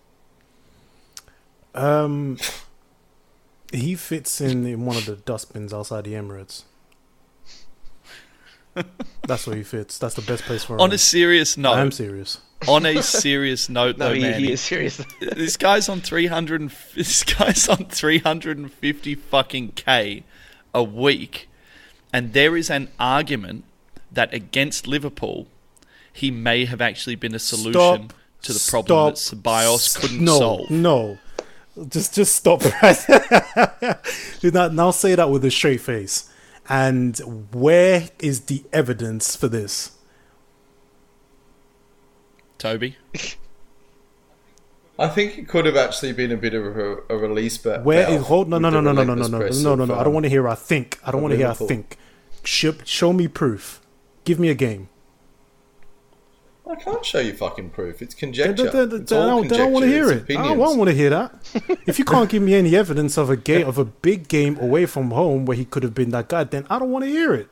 Um, he fits in in one of the dustbins outside the Emirates. That's where he fits. That's the best place for him. On a serious note, I'm serious. on a serious (laughs) note, No, though, he, man, he is serious. (laughs) this guy's on 300 this guy's on 350 fucking k a week and there is an argument that against Liverpool he may have actually been a solution Stop. to the problem Stop. that Ceballos couldn't no, solve. No, just just stop right. (laughs) Do not now say that with a straight face. And where is the evidence for this? Toby, I think it could have actually been a bit of a, a release, but Where is hold no no no no no no no no no no no. I don't want to hear. I think. I don't want to hear. I think. Show, show me proof. Give me a game. I can't show you fucking proof. It's Then, conjecture. then- then- It's then I all don't, then oh, I don't want to conjecture. hear It's it. I don't, want to hear that. if you can't give me any (laughs) evidence of a game of a big game away from home where he could have been that guy, then I don't want to hear it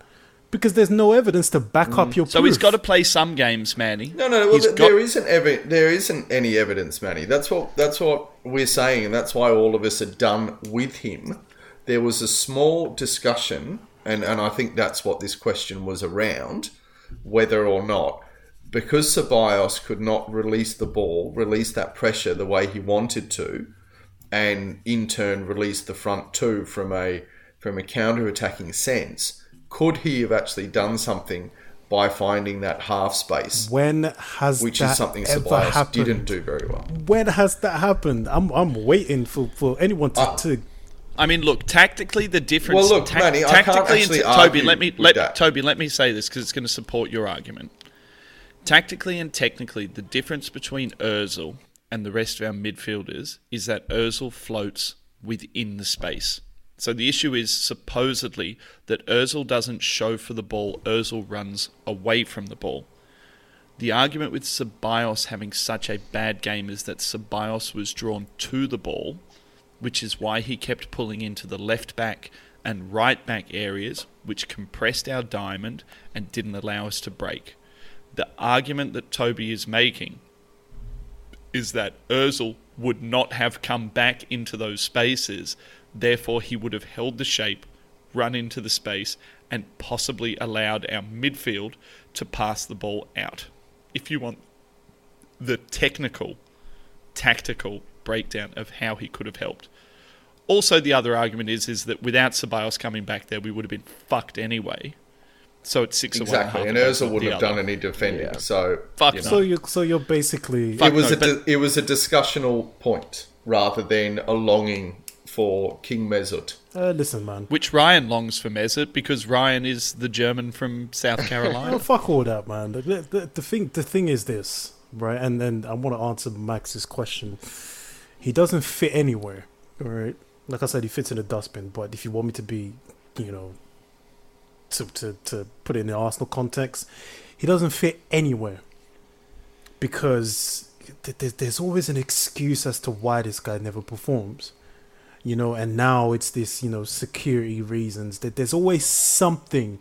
because there's no evidence to back up mm. your. so proof. he's got to play some games, Manny. No, no, well, He's th- got- there isn't evi- there isn't any evidence, Manny. That's what that's what we're saying, and that's why all of us are done with him. There was a small discussion, and, and I think that's what this question was around, whether or not because Ceballos could not release the ball, release that pressure the way he wanted to, and in turn release the front two from a from a counter attacking sense, could he have actually done something by finding that half space? When has which that is something ever Ceballos happened? didn't do very well. When has that happened? I'm I'm waiting for, for anyone to, Uh, to I mean, look, tactically the difference. Well, look, Manny, I can't tactically, actually and Toby, argue let me let that. Toby, let me say this because it's going to support your argument. Tactically and technically, the difference between Özil and the rest of our midfielders is that Özil floats within the space. So the issue is supposedly that Özil doesn't show for the ball. Özil runs away from the ball. The argument with Ceballos having such a bad game is that Ceballos was drawn to the ball, which is why he kept pulling into the left back and right back areas, which compressed our diamond and didn't allow us to break. The argument that Toby is making is that Özil would not have come back into those spaces, therefore he would have held the shape, run into the space, and possibly allowed our midfield to pass the ball out. If you want the technical, tactical breakdown of how he could have helped. Also, the other argument is is that without Ceballos coming back there, we would have been fucked anyway. So it's six Exactly, of and one. half Özil wouldn't have other. done any defending. Yeah. So Fuck you know. so you so you're basically Fuck it was no, a but- di- it was a discussional point rather than a longing for King Mesut. uh, listen, man. Which Ryan longs for Mesut because Ryan is the German from South (laughs) Carolina. fuck all that, man. The, the, the thing, the thing is this, right? And then I want to answer Max's question. He doesn't fit anywhere, all right? Like I said, he fits in a dustbin. But if you want me to be, you know, to to to put it in the Arsenal context, he doesn't fit anywhere because th- th- there's always an excuse as to why this guy never performs. You know, and now it's this, you know, security reasons. That there's always something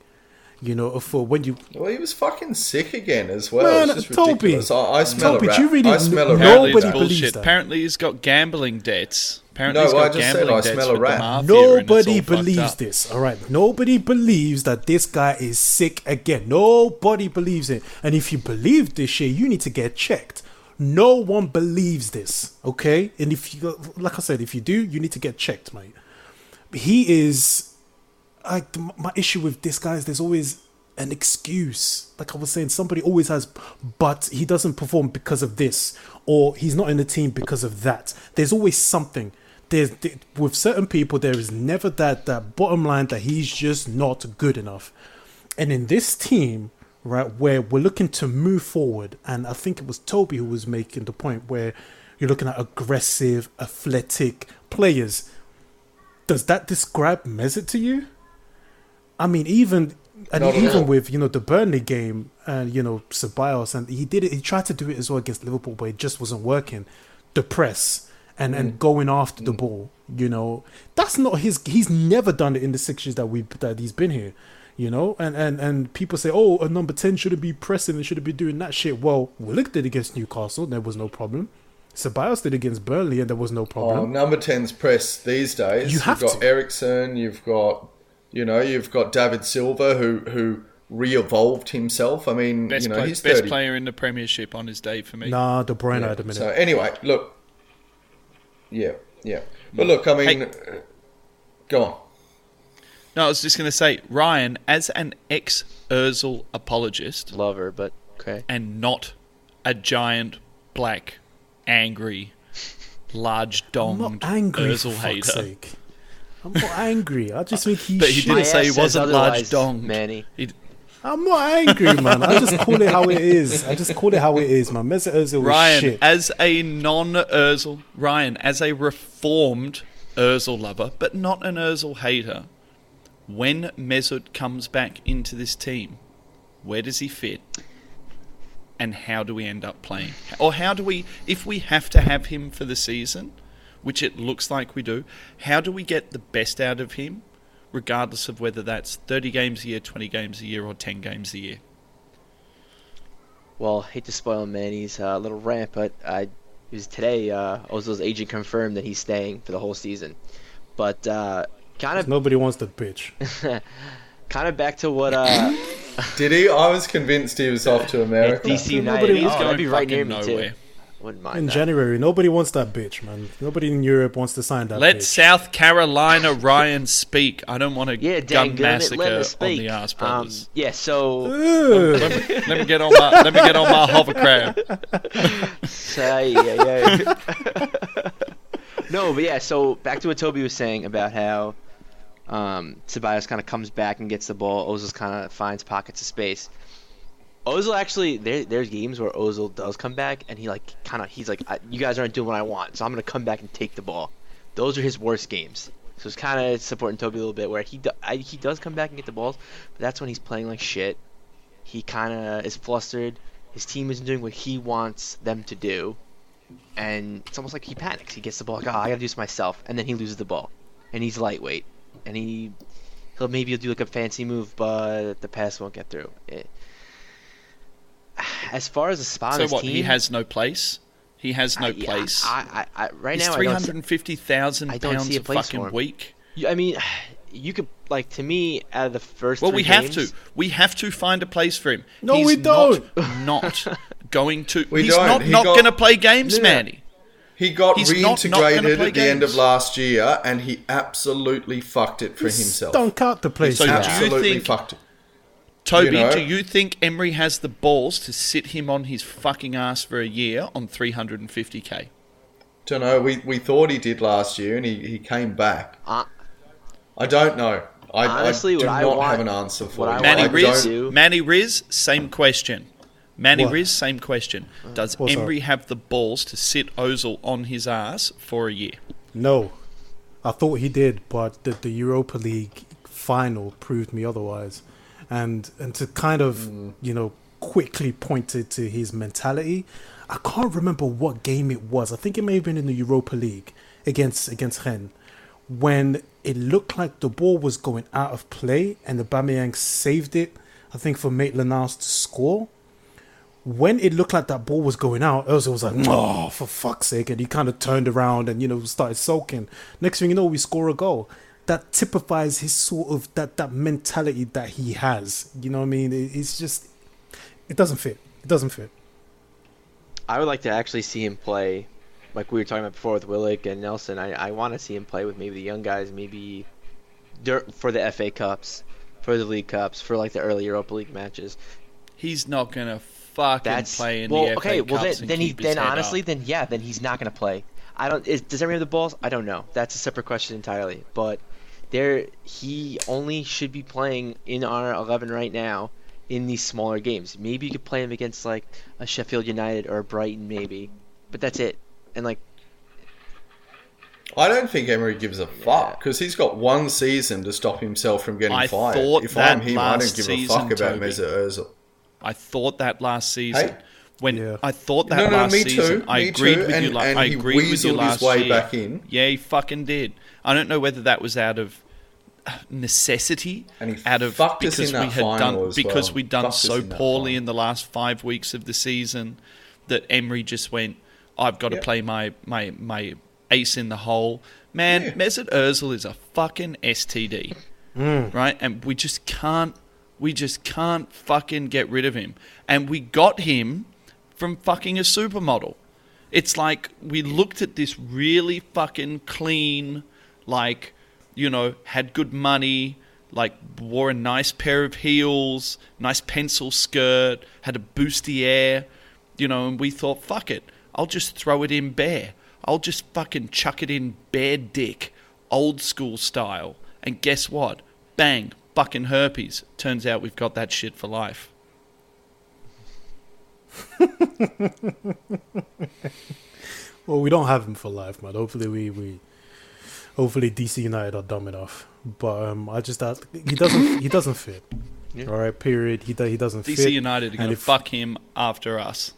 You know, for when you Well, he was fucking sick again as well. Man, it's just Toby. ridiculous. I, I smell Toby, a rat. do you really I smell a rat. Nobody believes bullshit. that. Apparently he's got gambling debts. Apparently No, he's got I just said gambling I smell a rat. the mafia and it's Nobody believes this. All right. Nobody believes that this guy is sick again. Nobody believes it. And if you believe this shit, you need to get checked. No one believes this. Okay. And if you, like I said, if you do, you need to get checked, mate. He is. I, my issue with this guy is there's always an excuse. Like I was saying, somebody always has, but he doesn't perform because of this, or he's not in the team because of that. There's always something. There's with certain people, there is never that that bottom line that he's just not good enough. And in this team, right, where we're looking to move forward, and I think it was Toby who was making the point where you're looking at aggressive, athletic players. Does that describe Mesut to you? I mean, even and Not even with you know the Burnley game and you know Ceballos and he did it. He tried to do it as well against Liverpool, but it just wasn't working. The press and Mm. and going after the ball, you know, that's not his. He's never done it in the six years that we that he's been here. You know, and, and, and people say, oh, a number 10 shouldn't be pressing and shouldn't be doing that shit. Well, Willock did against Newcastle, there was no problem. Ceballos did against Burnley, and there was no Oh, problem. number 10's press these days. You have have got to. Eriksen, you've got, you know, you've got David Silva who who re-evolved himself. I mean, Best, you know, play- he's best 30. player in the Premiership on his day for me. Nah, De Bruyne Yeah, had a minute. So anyway, look. Yeah, yeah. But look, I mean, Hey. uh, go on. No, I was just going to say, Ryan, as an ex Ozil apologist lover, but okay. and not a giant, black, angry, large I'm donged angry, Ozil for hater. sake. I'm not angry. I just think he's But he didn't say he wasn't large otherwise, donged. Manny. He- I'm not angry, man. I just call it how it is. I just call it how it is, man. Mesut Ozil Ryan, shit. as a non Ozil, Ryan, as a reformed Ozil lover, but not an Ozil hater, when Mesut comes back into this team, where does he fit? And how do we end up playing? Or how do we, if we have to have him for the season, which it looks like we do, how do we get the best out of him, regardless of whether that's 30 games a year, 20 games a year, or 10 games a year? Well, hate to spoil Manny's uh, little rant, but I it was today uh, Ozil's agent confirmed that he's staying for the whole season. But uh, kind of, Nobody wants that pitch. (laughs) kind of back to what uh, Did he? I was convinced he was off to America. DC United. Nobody He's wants- going to Oh, be right near fucking me nowhere. too. Wouldn't mind In that. January, nobody wants that bitch, man. Nobody in Europe wants to sign that Let bitch. South Carolina Ryan speak. I don't want to Yeah, gun dang, let massacre him on the Ass Um, yeah, so Ugh. let me get on my let me get on my hovercraft. (laughs) Say, yeah, yeah. (laughs) no, but yeah, so back to what Toby was saying about how um, Ceballos kind of comes back and gets the ball. Ozil kind of finds pockets of space. Ozil actually, there, there's games where Ozil does come back and he like kind of he's like, you guys aren't doing what I want, so I'm gonna come back and take the ball. Those are his worst games. So it's kind of supporting Toby a little bit where he do, I, he does come back and get the balls, but that's when he's playing like shit. He kind of is flustered. His team isn't doing what he wants them to do, and it's almost like he panics. He gets the ball, like, oh, I gotta do this myself, and then he loses the ball, and he's lightweight, and he he'll maybe he'll do like a fancy move, but the pass won't get through. It, as far as the spot on So what? team, He has no place. He has no I- place. I, I, I, right He's now, I three don't, hundred and fifty thousand I don't pounds a a fucking week. I mean, you could like to me out of the first. Well, three we have to. We have to find a place for him. No, He's we don't. Not, not (laughs) going to. We he's don't. not He not going to play games, No, no. Manny. He got He's not- not gonna reintegrated at the end of last year, and he absolutely fucked it for He himself. Stunk out the place. So do man. you absolutely think- fucked it. Toby, You know? do you think Emery has the balls to sit him on his fucking ass for a year on 350k? Don't know. We, we thought he did last year, and he, he came back. Uh, I don't know. I, Honestly, I do what I not want- have an answer for what I you. Manny want Riz- Riz, don't- Manny Riz, same question. Manny What? Riz, same question. Does What's up? Emery have the balls to sit Ozil on his ass for a year? No, I thought he did, but the, the Europa League final proved me otherwise. And and to kind of mm. you know quickly pointed to his mentality, I can't remember what game it was. I think it may have been in the Europa League against against Rennes, when it looked like the ball was going out of play and the Aubameyang saved it I think for Maitland Niles to score. When it looked like that ball was going out, Ozil was like, "Oh, for fuck's sake!" and he kind of turned around and you know started sulking. Next thing you know, we score a goal. That typifies his sort of that that mentality that he has. You know what I mean? It, it's just it doesn't fit. It doesn't fit. I would like to actually see him play, like we were talking about before with Willock and Nelson. I, I want to see him play with maybe the young guys, maybe dur- for the FA Cups, for the League Cups, for like the early Europa League matches. He's not gonna fucking That's play in well, the okay. FA Well, Cups then, and then he then honestly, up. then yeah, then he's not gonna play. I don't. Is, does everyone have the balls? I don't know. That's a separate question entirely. But there, he only should be playing in our eleven right now in these smaller games. Maybe you could play him against like a Sheffield United or a Brighton, maybe. But that's it. And like, I don't think Emery gives a fuck because he's got one season to stop himself from getting I fired. thought If that I'm him, I don't give season, a fuck about Toby. Mesut Ozil. I thought that last season. Hey? When Yeah. I thought that No, no, last me season, too, I me agreed too, with you. and- and I he agreed with you weaseled his last way year. back in. Yeah, he fucking did. I don't know whether that was out of necessity, And he out of fucked us because in we had done because well. we'd done Fucked so in poorly in the last five weeks of the season that Emery just went. I've got to play my my my ace in the hole. Man, Yeah. Mesut Ozil is a fucking STD, hmm. right? And we just can't, we just can't fucking get rid of him. And we got him from fucking a supermodel. It's like we looked at this really fucking clean, like, you know, had good money, like wore a nice pair of heels, nice pencil skirt, had a boosty air, you know, and we thought, fuck it, I'll just throw it in bare. I'll just fucking chuck it in bare dick, old school style. And guess what? Bang, fucking herpes. Turns out we've got that shit for life. (laughs) Well, we don't have him for life, man. Hopefully, we, we hopefully DC United are dumb enough. But um, I just that he doesn't he doesn't fit. Yeah. All right, period. He he doesn't DC fit. United are going to if- fuck him after us.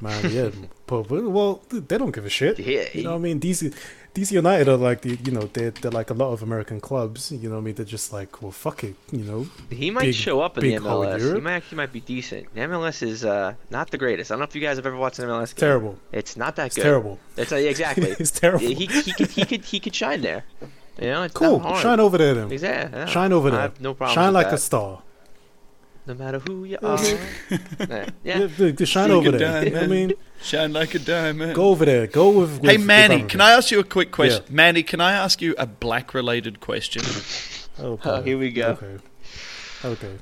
Man, yeah, but, (laughs) but- well, they don't give a shit. Yeah, you know what I mean? DC, DC United are like the, you know, they're, they're like a lot of American clubs. You know what I mean? They're just like, well, fuck it, you know. he might Big- show up in the big hole in MLS. He might actually might be decent. The MLS is uh, not the greatest. I don't know if you guys have ever watched an MLS game. Terrible. It's not that It's good. terrible. It's uh, exactly. (laughs) It's terrible. He, he could he could he could shine there. You know, it's Cool. not hard. Shine over there then. Exactly. yeah. Shine over I there. have no problem. Shine like that. a star. No matter who you are. (laughs) yeah. Yeah, yeah. dude, shine Like over there. You I mean? Shine like a diamond. Go over there. Go with. with Hey Manny, with can I ask you a quick question? Yeah. Manny, can I ask you a black related question? Oh, Oh, here we go. Okay. Okay.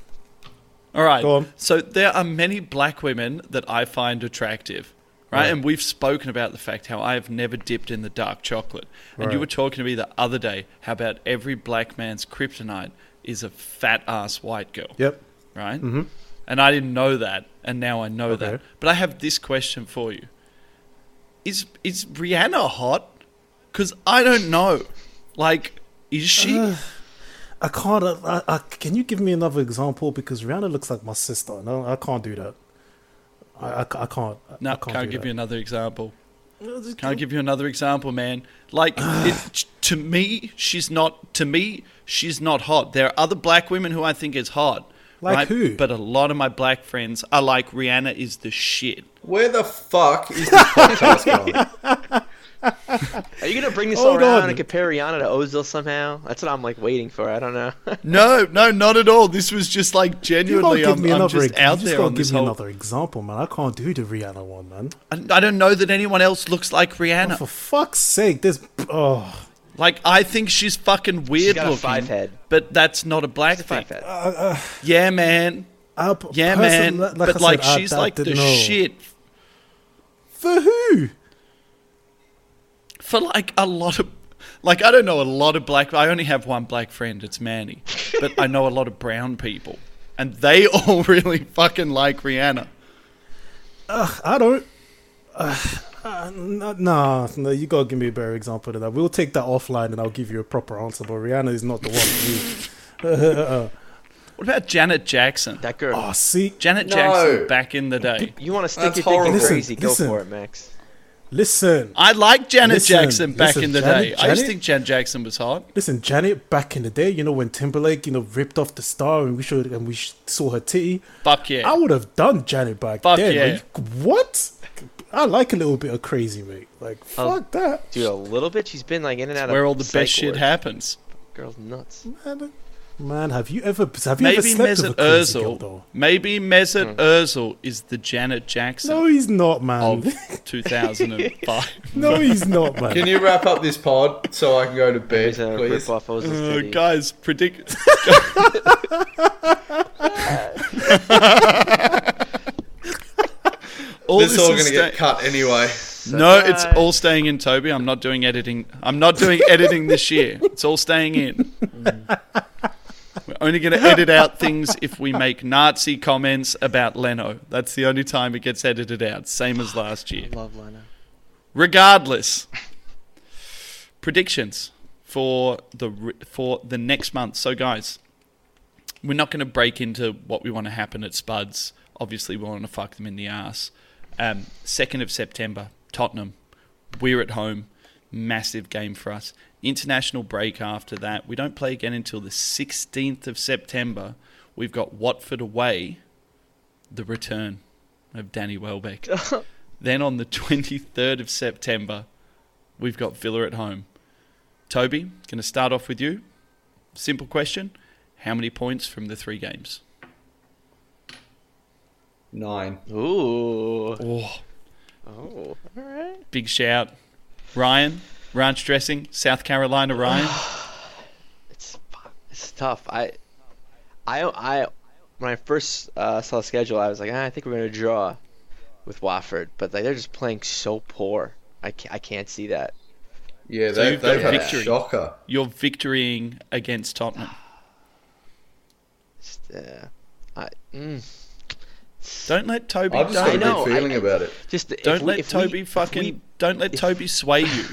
All right. Go on. So there are many black women that I find attractive, right? Right. And we've spoken about the fact how I have never dipped in the dark chocolate. And you were talking to me the other day how about every black man's kryptonite is a fat ass white girl, Yep. Right? Mm-hmm. And I didn't know that, and now I know that. But I have this question for you: Is is Rihanna hot? Because I don't know. Like, is she? Uh, I can't. uh, I, I, can you give me another example? Because Rihanna looks like my sister. No, I can't do that. I, I, I can't. I no, can't, can't, give that. you another example. Can I give you another example, man? Like, (sighs) it, to me, she's not. To me, she's not hot. There are other black women who I think is hot. Like right? who? But a lot of my black friends are like Rihanna is the shit. Where the fuck is this podcast (laughs) going? Are you gonna bring this Hold around on. and compare Rihanna to Ozil somehow? That's what I'm like waiting for. I don't know. (laughs) No, no, not at all. This was just like genuinely. gotta give I'm, me I'm another. just ex- out you just there gotta on give this me whole. another example, man. I can't do the Rihanna one, man. I, I don't know that anyone else looks like Rihanna. Oh, for fuck's sake, there's. Oh, Like I think she's fucking weird She's got a looking. five head. But that's not a black thing. Five head. Uh, uh, yeah, man. I, p- Yeah, person- man. like but said, like I- she's I like the know. shit For who? for like a lot of like I don't know a lot of black I only have one black friend, it's Manny. But I know a lot of brown people. And they (laughs) all really fucking like Rihanna. I don't. Uh, no, nah, no, you gotta give me a better example than that. We'll take that offline, and I'll give you a proper answer. But Rihanna is not the one for me. (laughs) What about Janet Jackson? That girl. oh, see, Janet No. Jackson back in the day. you want to stick That's your dick in crazy? Listen, Go listen. for it, Max. Listen, I like Janet Listen, Jackson back listen, in the Janet- day. I just Janet- think Janet Jackson was hot. listen, Janet. Back in the day, you know when Timberlake, you know, ripped off the star and we showed and we saw her titty. Fuck yeah. I would have done Janet back Fuck then. yeah. Are you- what? I like a little bit of crazy, mate. Like Oh, fuck that. Dude, a little bit. She's been like in and out Where of where all the best shit ward. happens. Girl's nuts. Man, man, have you ever have you ever Maybe slept with a Mesut crazy girl Ozil. though? Maybe Mesut Ozil is the Janet Jackson No, he's not, man. of (laughs) 2005. no, he's not, man. Can you wrap up this pod so I can go to bed, He's please? off Uh, guys, predict. (laughs) (laughs) all This is all is going to get cut anyway. No, it's all staying in, Toby. I'm not doing editing. I'm not doing (laughs) editing this year. It's all staying in. We're only going to edit out things if we make Nazi comments about Leno. That's the only time it gets edited out, same as last year. Love Leno. Regardless, predictions for the for the next month. So, guys, we're not going to break into what we want to happen at Spuds. Obviously, we want to fuck them in the ass. Um, Second of September, Tottenham. We're at home. Massive game for us. International break after that. We don't play again until the 16th of September. We've got Watford away. The return of Danny Welbeck. (laughs) Then on the 23rd of September, we've got Villa at home. Toby, going to start off with you. Simple question. How many points from the three games? Nine. Ooh. Oh, Oh. All right. big shout. Ryan, ranch dressing, South Carolina (sighs) Ryan. It's it's tough. I I I when I first uh, saw the schedule, I was like, ah, I think we're gonna draw with Watford, but like they're just playing so poor. I can't, I can't see that. Yeah, So they, you've they've had a shocker. You're victorying against Tottenham. (sighs) Just, uh, I mm, Don't let Toby. I've just got I a Don't, know, good feeling I- about it. just don't we- let if we- Toby if fucking. we- don't let if- Toby (laughs) sway you.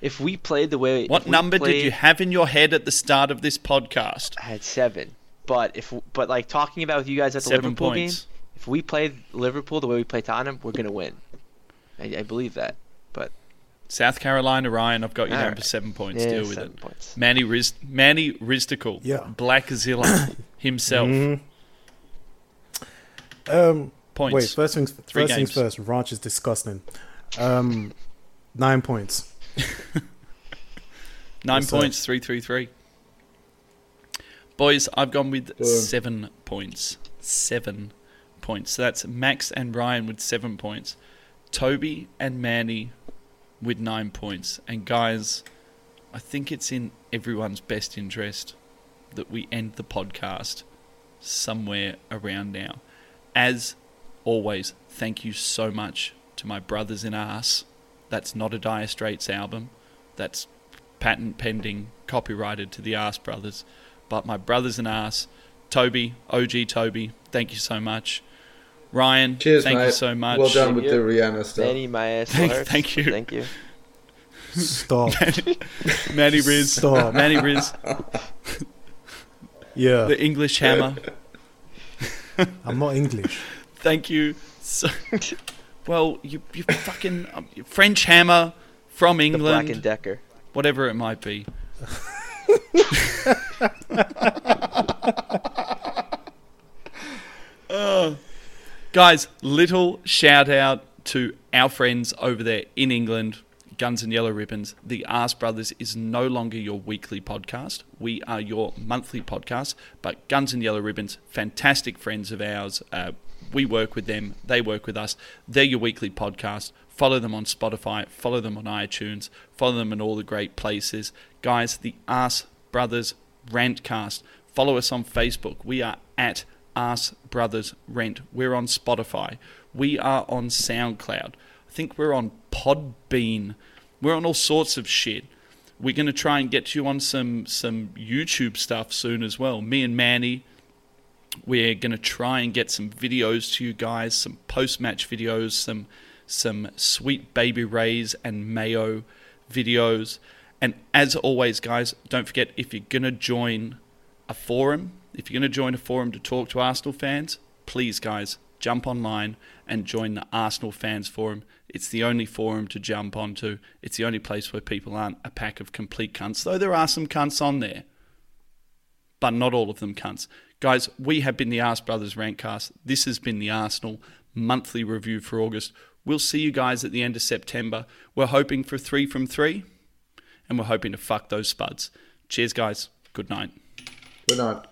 If we played the way What if we number did you have in your head at the start of this podcast? I had seven. But if but like talking about with you guys at the Seven Liverpool points. game, if we play Liverpool the way we play Tottenham, we're gonna win. I, I believe that. But South Carolina Ryan, I've got you All down right. for seven points. yeah, Deal with it. points. Manny Riz, Manny Ristical, Yeah. Blackzilla (coughs) himself. Mhm. Um, Points. wait, first things Three first things games. first. Ranch is disgusting. Um, nine points. (laughs) Nine Yes, sir. points, three, three, three. Boys, I've gone with Boom. seven points. Seven points. So that's Max and Ryan with seven points. Toby and Manny with nine points. And guys, I think it's in everyone's best interest that we end the podcast somewhere around now. As always, thank you so much to my brothers in arse. That's not a Dire Straits album. That's patent pending, copyrighted to the Arse Brothers. But my brothers in Arse, Toby, OG Toby, thank you so much. Ryan, Cheers, thank mate. you so much. Well done with Yeah. the Rihanna stuff. Manny, my ass Thank- thank you. Thank you. Stop. (laughs) Manny Riz, Stop. Manny Riz, (laughs) Yeah, the English hammer. (laughs) (laughs) I'm not English. Thank you. So, well, you, you fucking um, French hammer from The Black and England, Decker. whatever it might be. Uh, (laughs) guys, little shout out to our friends over there in England, Guns and Yellow Ribbons. The Arse Brothers is no longer your weekly podcast. We are your monthly podcast. But Guns and Yellow Ribbons, fantastic friends of ours. Uh, we work with them, they work with us. They're your weekly podcast. Follow them on Spotify, follow them on iTunes, follow them in all the great places. Guys, the Arse Brothers Rantcast. Follow us on Facebook. We are at Arse Brothers Rent. We're on Spotify. We are on SoundCloud. I think we're on Podbean. We're on all sorts of shit. We're going to try and get you on some some YouTube stuff soon as well. Me and Manny, we're going to try and get some videos to you guys, some post-match videos, some some Sweet Baby Ray's and mayo videos. And as always, guys, don't forget if you're going to join a forum, if you're going to join a forum to talk to Arsenal fans, please, guys, jump online and join the Arsenal Fans Forum. It's the only forum to jump onto. It's the only place where people aren't a pack of complete cunts, though there are some cunts on there. But not all of them cunts. Guys, we have been the Arse Brothers Rantcast. This has been the Arsenal monthly review for August. We'll see you guys at the end of September. We're hoping for three from three, and we're hoping to fuck those spuds. Cheers, guys. Good night. Good night.